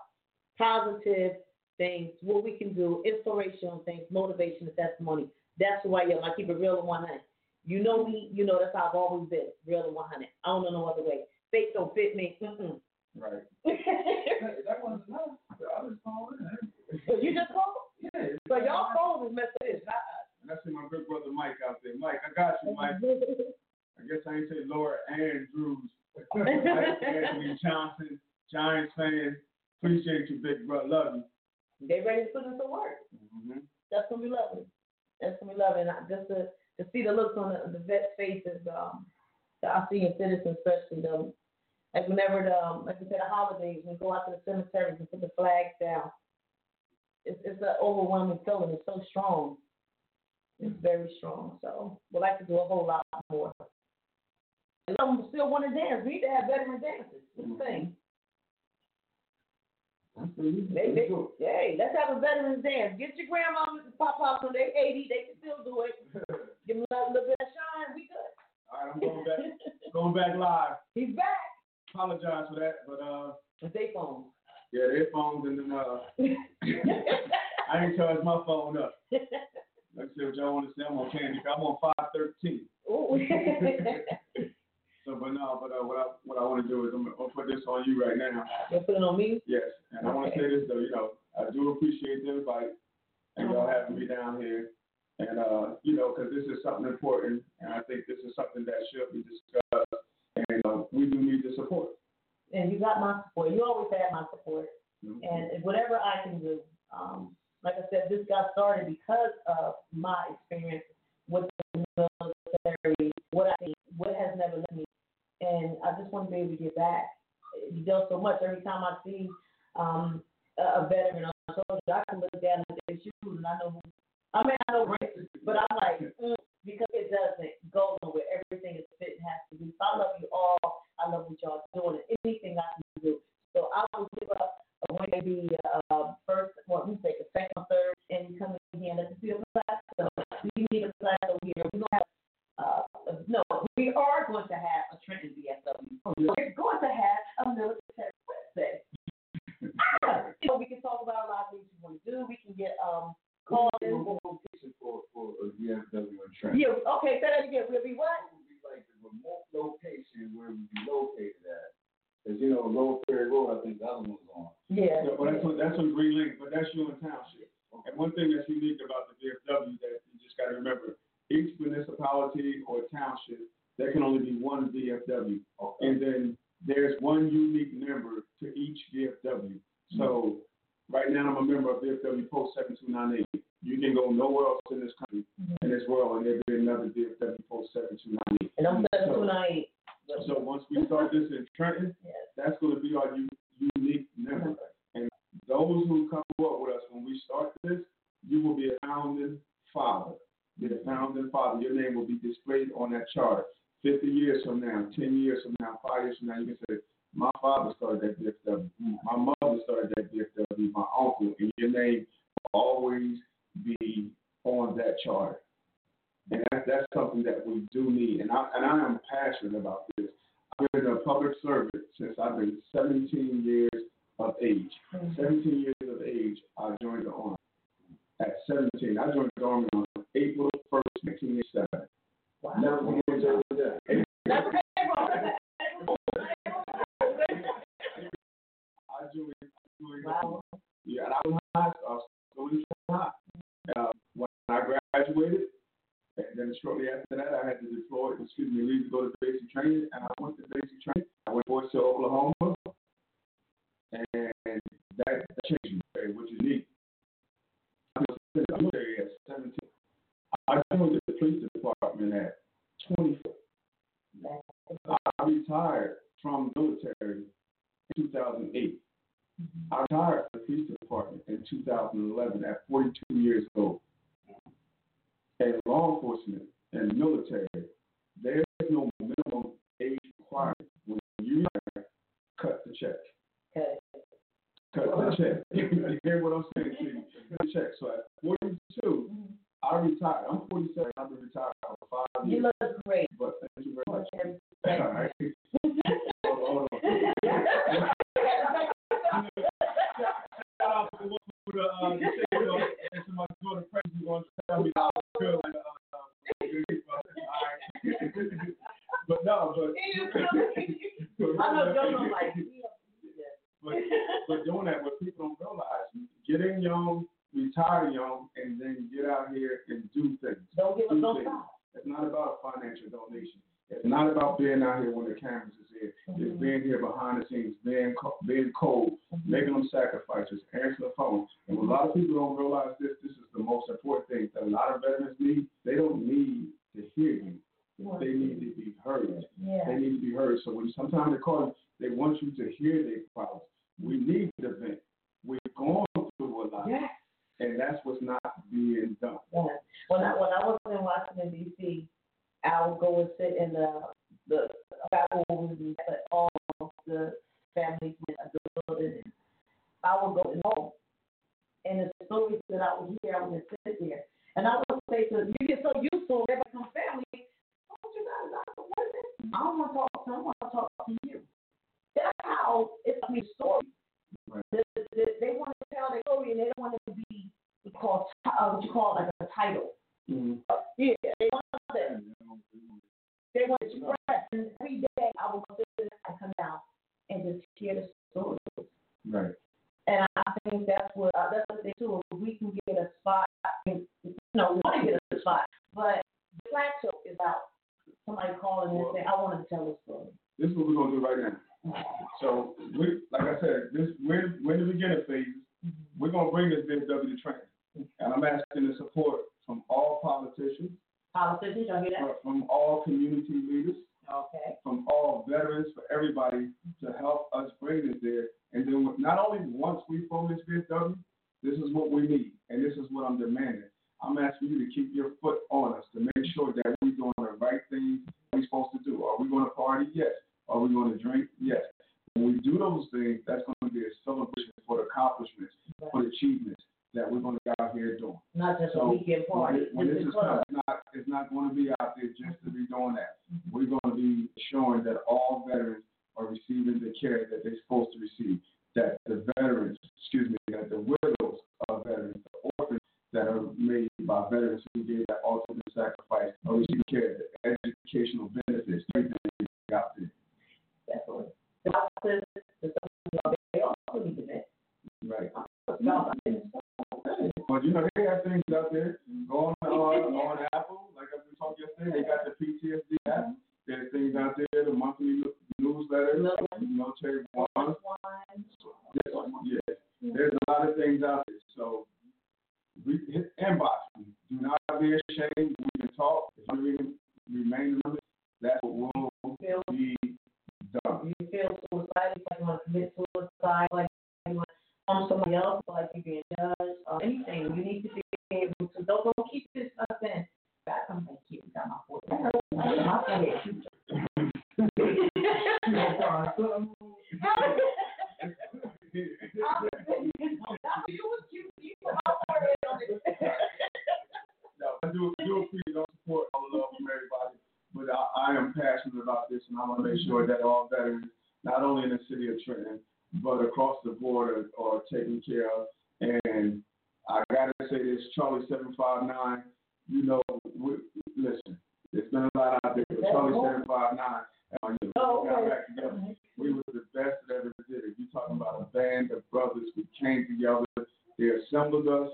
Positive things, what we can do, inspirational things, motivation, and testimony. That's why I am. I keep it real and 100. You know me, you know that's how I've always been, real and 100. I don't know no other way. Fake don't fit me. Mm-mm. Right. that, that wasn't enough. I was calling in. You just called? Yeah. So y'all phone is messed up. It's not us. And I see my big brother Mike out there. Mike, I got you, Mike. I guess I ain't say Laura Andrews. Mike Anthony Johnson, Giants fan. Appreciate you, big brother. Love you. They ready to put in some work. Mm-hmm. That's gonna be lovely. That's gonna be lovely. And I, just to to see the looks on the, the vets' faces, um, that I see in citizens, especially them. Like whenever the um, like we say the holidays, we go out to the cemeteries and put the flags down. It's it's an overwhelming feeling. It's so strong. It's very strong. So we'd like to do a whole lot more. And some still want to dance. We need to have veteran dances. What do you think? They, they, hey, let's have a veterans dance. Get your grandma and pop pops when they're 80, they can still do it. Give them a little bit of shine, we good. All right, I'm going back. going back live. He's back. Apologize for that, but uh, It's their phone. yeah, their phones and then uh, I ain't charged my phone up. Let's see what y'all want to say. I'm on candy. I'm on five thirteen. So, but no, but uh, what I what I want to do is I'm gonna put this on you right now. You're putting on me? Yes, and I want to say this though. You know, I do appreciate the invite and y'all having me down here. And uh, you know, because this is something important, and I think this is something that should be discussed. And uh, we do need the support. and you got my support. You always had my support. And whatever I can do, um, like I said, this got started because of my experience with the military, what I think, what has never left me. And I just want to be able to give back. You do so much. Every time I see um, a a veteran or a soldier, I can look down at their shoes and I know who. I mean, I know race, but I'm like, mm, because it doesn't go nowhere. Everything is fit and has to be. So I love you all. I love what y'all doing. Anything I can do. So I will give up maybe uh, first, well, we take a second third, and you come in here and let us class. So we need a class over here. We don't have, uh, no, we are going to have a Trenton VFW. We're going to have a military website. Ah, you know, we can talk about a lot of things we want to do. We can get um calls in. for, for a VFW in Yeah, okay, say that again. We'll be what? Like the remote location where we be located at. Because, you know, Lower Ferry Road, I think the other one's on. Yeah. Yeah, well, that's what, that's what Green Link, but that's Ewing Township. And one thing that's unique about the VFW that you just got to remember, each municipality or township, there can only be one VFW. And then there's one unique member to each VFW. So right now I'm a member of VFW Post 7298. You can go nowhere else in this country, in this world, and there'll be another VFW Post 7298. And I'm seven So- two nine eight. so once we start this in Trenton, that's going to be our unique member. And those who come up with us when we start this, you will be a founding father. Be the founding father. Your name will be displayed on that chart. 50 years from now, 10 years from now, five years from now, you can say, my father started that VFW. My mother started that VFW. My uncle. And your name will always be on that chart. And that, that's something that we do need. And I, and I am passionate about this. I've been a public servant since I've been 17 years of age. Mm-hmm. 17 years of age, I joined the Army. At 17, I joined the Army on April 1st, 1987. Wow. Never forget that. I joined yeah, and I was high, I was going to high. Uh, when I graduated, and then shortly after that, I had to deploy, excuse me, leave to go to basic training, and I went to basic training. I went to Oklahoma, and that, that changed me, which is neat. I was in the military at 17. I joined the police department at 24. I retired from military in 2008. Mm-hmm. I retired from the police department in 2011 at 42 years old. And law enforcement and military, there's no minimum age requirement. When you cut the check. Okay. Cut the check. you hear what I'm saying to you? Cut the check. So at 42, mm-hmm. I retired. I'm 47. I've been retired for five years. You look great. But thank you very much. All right. Hold on, hold on. Shout out to but no, but. But, doing that, what people don't realize, get in young, retire young, and then get out here and do things. Do things. It's not about financial donation. It's not about being out here when the cameras is here. It's being here behind the scenes, being being cold, making them sacrifices, answering the phone. And a lot of people don't realize this. This is the most important thing that a lot of veterans need. They don't need to hear you. They need to be heard. Yeah. They need to be heard. So when sometimes they call them, they want you to hear their problems. We need the vent. We're going through a lot. Yeah. And that's what's not being done. Yeah. When I when I was in Washington D.C., I would go and sit in the the battle rooms and let all the families in the building. I would go and home, and the stories that I would hear, I would sit there, and I would say to them, you get so used to it, become family. Don't you guys is it? I don't want to talk to them. I want to talk to you. That's how it's a new story. They, they, they want to tell their story, and they don't want it to be called uh, what you call like a title. Yeah, they want that. They want to express. And every day I will sit there, I come down and just hear the stories. Right. And I think that's what uh, that's the thing too. If we can get a spot, you know, we want to get a spot, but the show is about somebody calling and saying, "I want to tell a story." This is what we're gonna do right now. So we, like I said, this we're we're in the beginning phase. We're gonna bring this VFW to Trenton, and I'm asking the support from all politicians, Politicians, y'all hear that? from all community leaders, Okay. from all veterans, for everybody to help us bring this there. And then not only once we form this VFW, this is what we need, and this is what I'm demanding. I'm asking you to keep your foot on us to make sure that we're doing the right things we're supposed to do. Are we going to party? Yes. Are we going to drink? Yes. When we do those things, that's going to be a celebration for the accomplishments, for the achievements that we're going to be out here doing. Not just a weekend party. when, when This is it's not, it's not going to be out there just to be doing that. Mm-hmm. We're going to be showing that all veterans are receiving the care that they're supposed to receive. That the veterans, excuse me, that the widows of veterans, the orphans that are made by veterans who gave that ultimate sacrifice are receiving care, the educational benefits, everything out there. Definitely. The doctors, the doctors, they also need to vet. Right. No, But you know, they have things out there. Go on on, on Apple, like we talked yesterday, they got the PTSD app. There's things out there, the monthly newsletter, military one. Yeah, there's a lot of things out there. So we hit inbox. Do not be ashamed. We can talk. If you remain anonymous, that's what will be done. you feel suicidal, like you want to commit suicide, like you want to harm somebody else, like you're being judged, or anything, you need to be able to, don't, don't keep this stuff in. God, come and keep it down my foot. My forehead. No, I do, do appreciate the support, all love from everybody. But I, I am passionate about this, and I want to make sure that all veterans, not only in the city of Trenton, but across the board, are, are taken care of. And I gotta say this, Charlie seven five nine. You know, we, listen, there's been a lot out there, but Charlie seven five nine. Uh, you know, we got back together. We were the best that ever did it. You talking about a band of brothers who came together. They assembled us.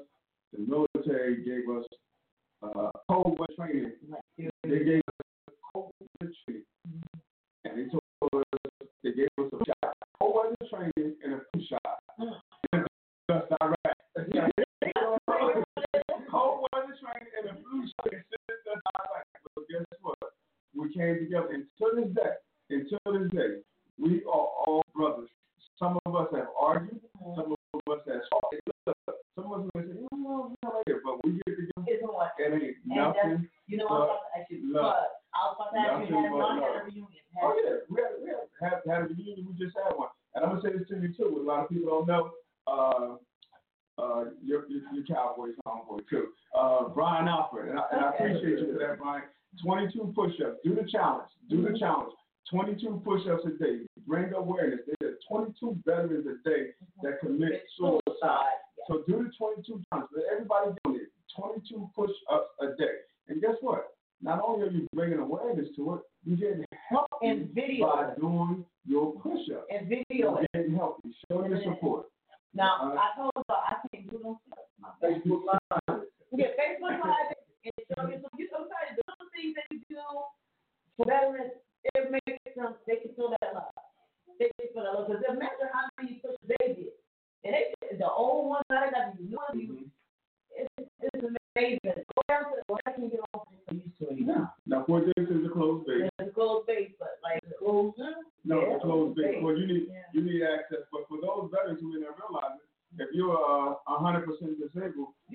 push-ups a day. Bring awareness. There are 22 veterans a day that commit suicide. So do the 22 times. Let everybody do it. 22 push-ups a day. And guess what? Not only are you bringing awareness to it, you're getting help by doing your push-ups. And video You're getting healthy. Show your support. Now, uh, I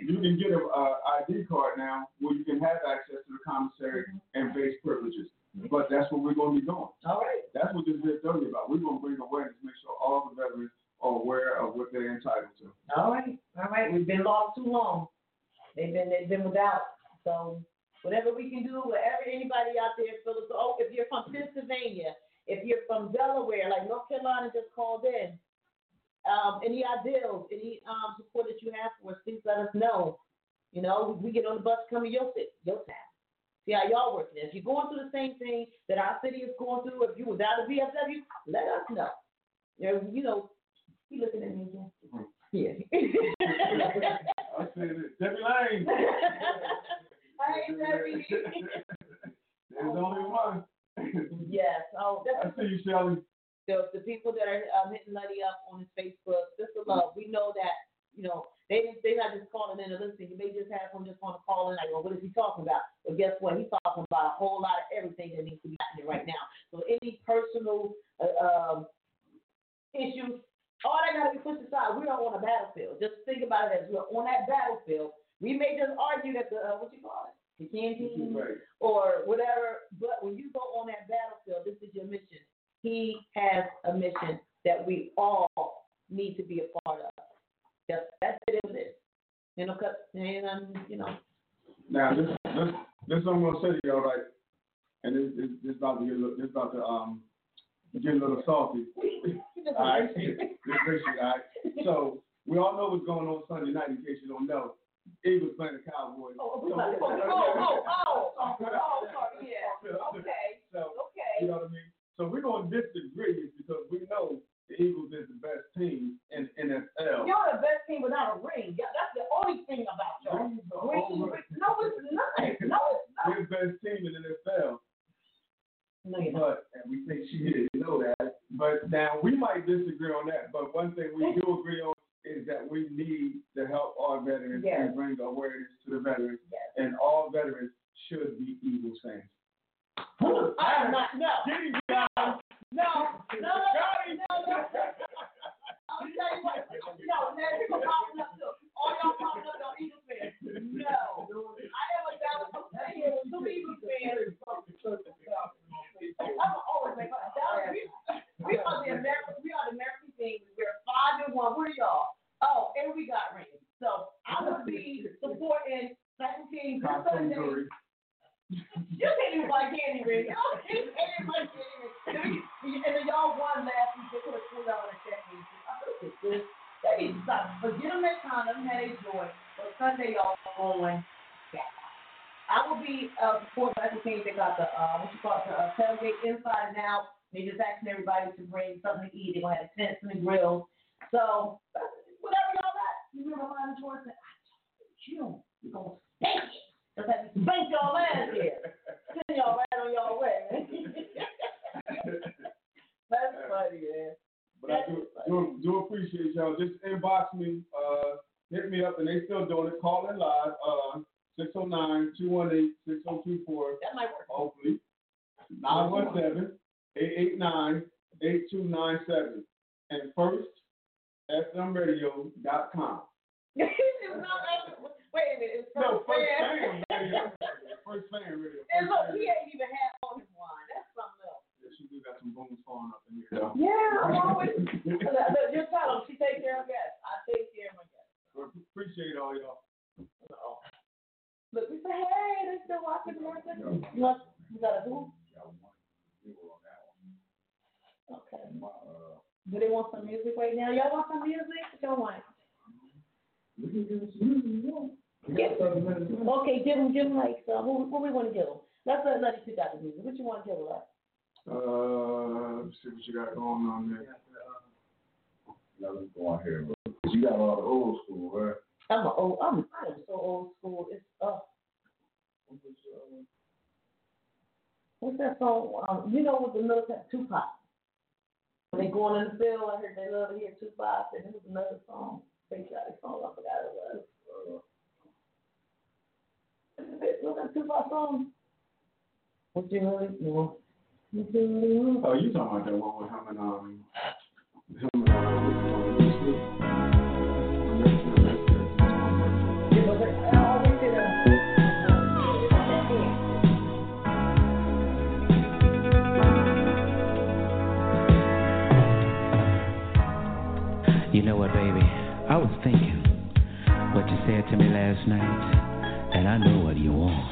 you can get an uh, ID card now. VFW, let us know. You know, he looking at me again. Hmm. Yeah. I said it. Debbie Lane. Hi, Debbie. There's only one. yes. Oh, I see you, Shelly. The, the people that are um, hitting Nutty up on his Facebook, just a love. We know that Satin Jewelry. you can't even buy candy, man. You can't even buy candy. And then y'all won last week. They put a $20 check in. I look at this. They need to stop. Forget them that time. Had a joy. But Sunday, y'all going back. I will be, uh, before Michael King, they got the, uh, what you call it, the uh, tailgate inside and out. They just asking everybody to bring something to eat. They're going to have tents and a grill. So, whatever y'all got, you remember Lana Jordan? I told you, you're going to Dang it. Bank y'all last year. Send y'all right on y'all way. That's funny, man. But That's I do, do, do, appreciate y'all. Just inbox me, uh, hit me up, and they still doing it. Call in live, uh, 609 218 6024. That might work. Hopefully. 917 889 8297. And first, fmradio.com. it's not Wait a minute, it's No, first first fan. fan radio. First fan radio. And look, First he ain't even had on his wine. That's something else. Yeah, she do got some booms falling up in here. though. Yeah, I'm always. look, look, just tell him she take care of guests. I take care of my guests. Well, Appreciate all y'all. Look, we say, hey, they're still watching the market. Look, you got a who? Okay. Do they want some music right now? Y'all want some music? Y'all want? We can Give- Okay, give them, give them like, uh, what, what we want to give them? Let's let Luddy pick out the music. What you want to give them? Uh, let's see what you got going on there. Now let's go on here, bro. 'Cause You got all the old school, right? I'm a old, I'm, I am so old school. It's uh. What's that song? Um, you know, with the military Tupac. When they going in the field, I heard they love to hear Tupac, and it was another song, patriotic song. I forgot it was. What's that Tupac song? What you really want? What you really want? Oh, you talking about that one with him and um, him and Bruce Lee? You know what, baby? I was thinking what you said to me last night, and I know what you want.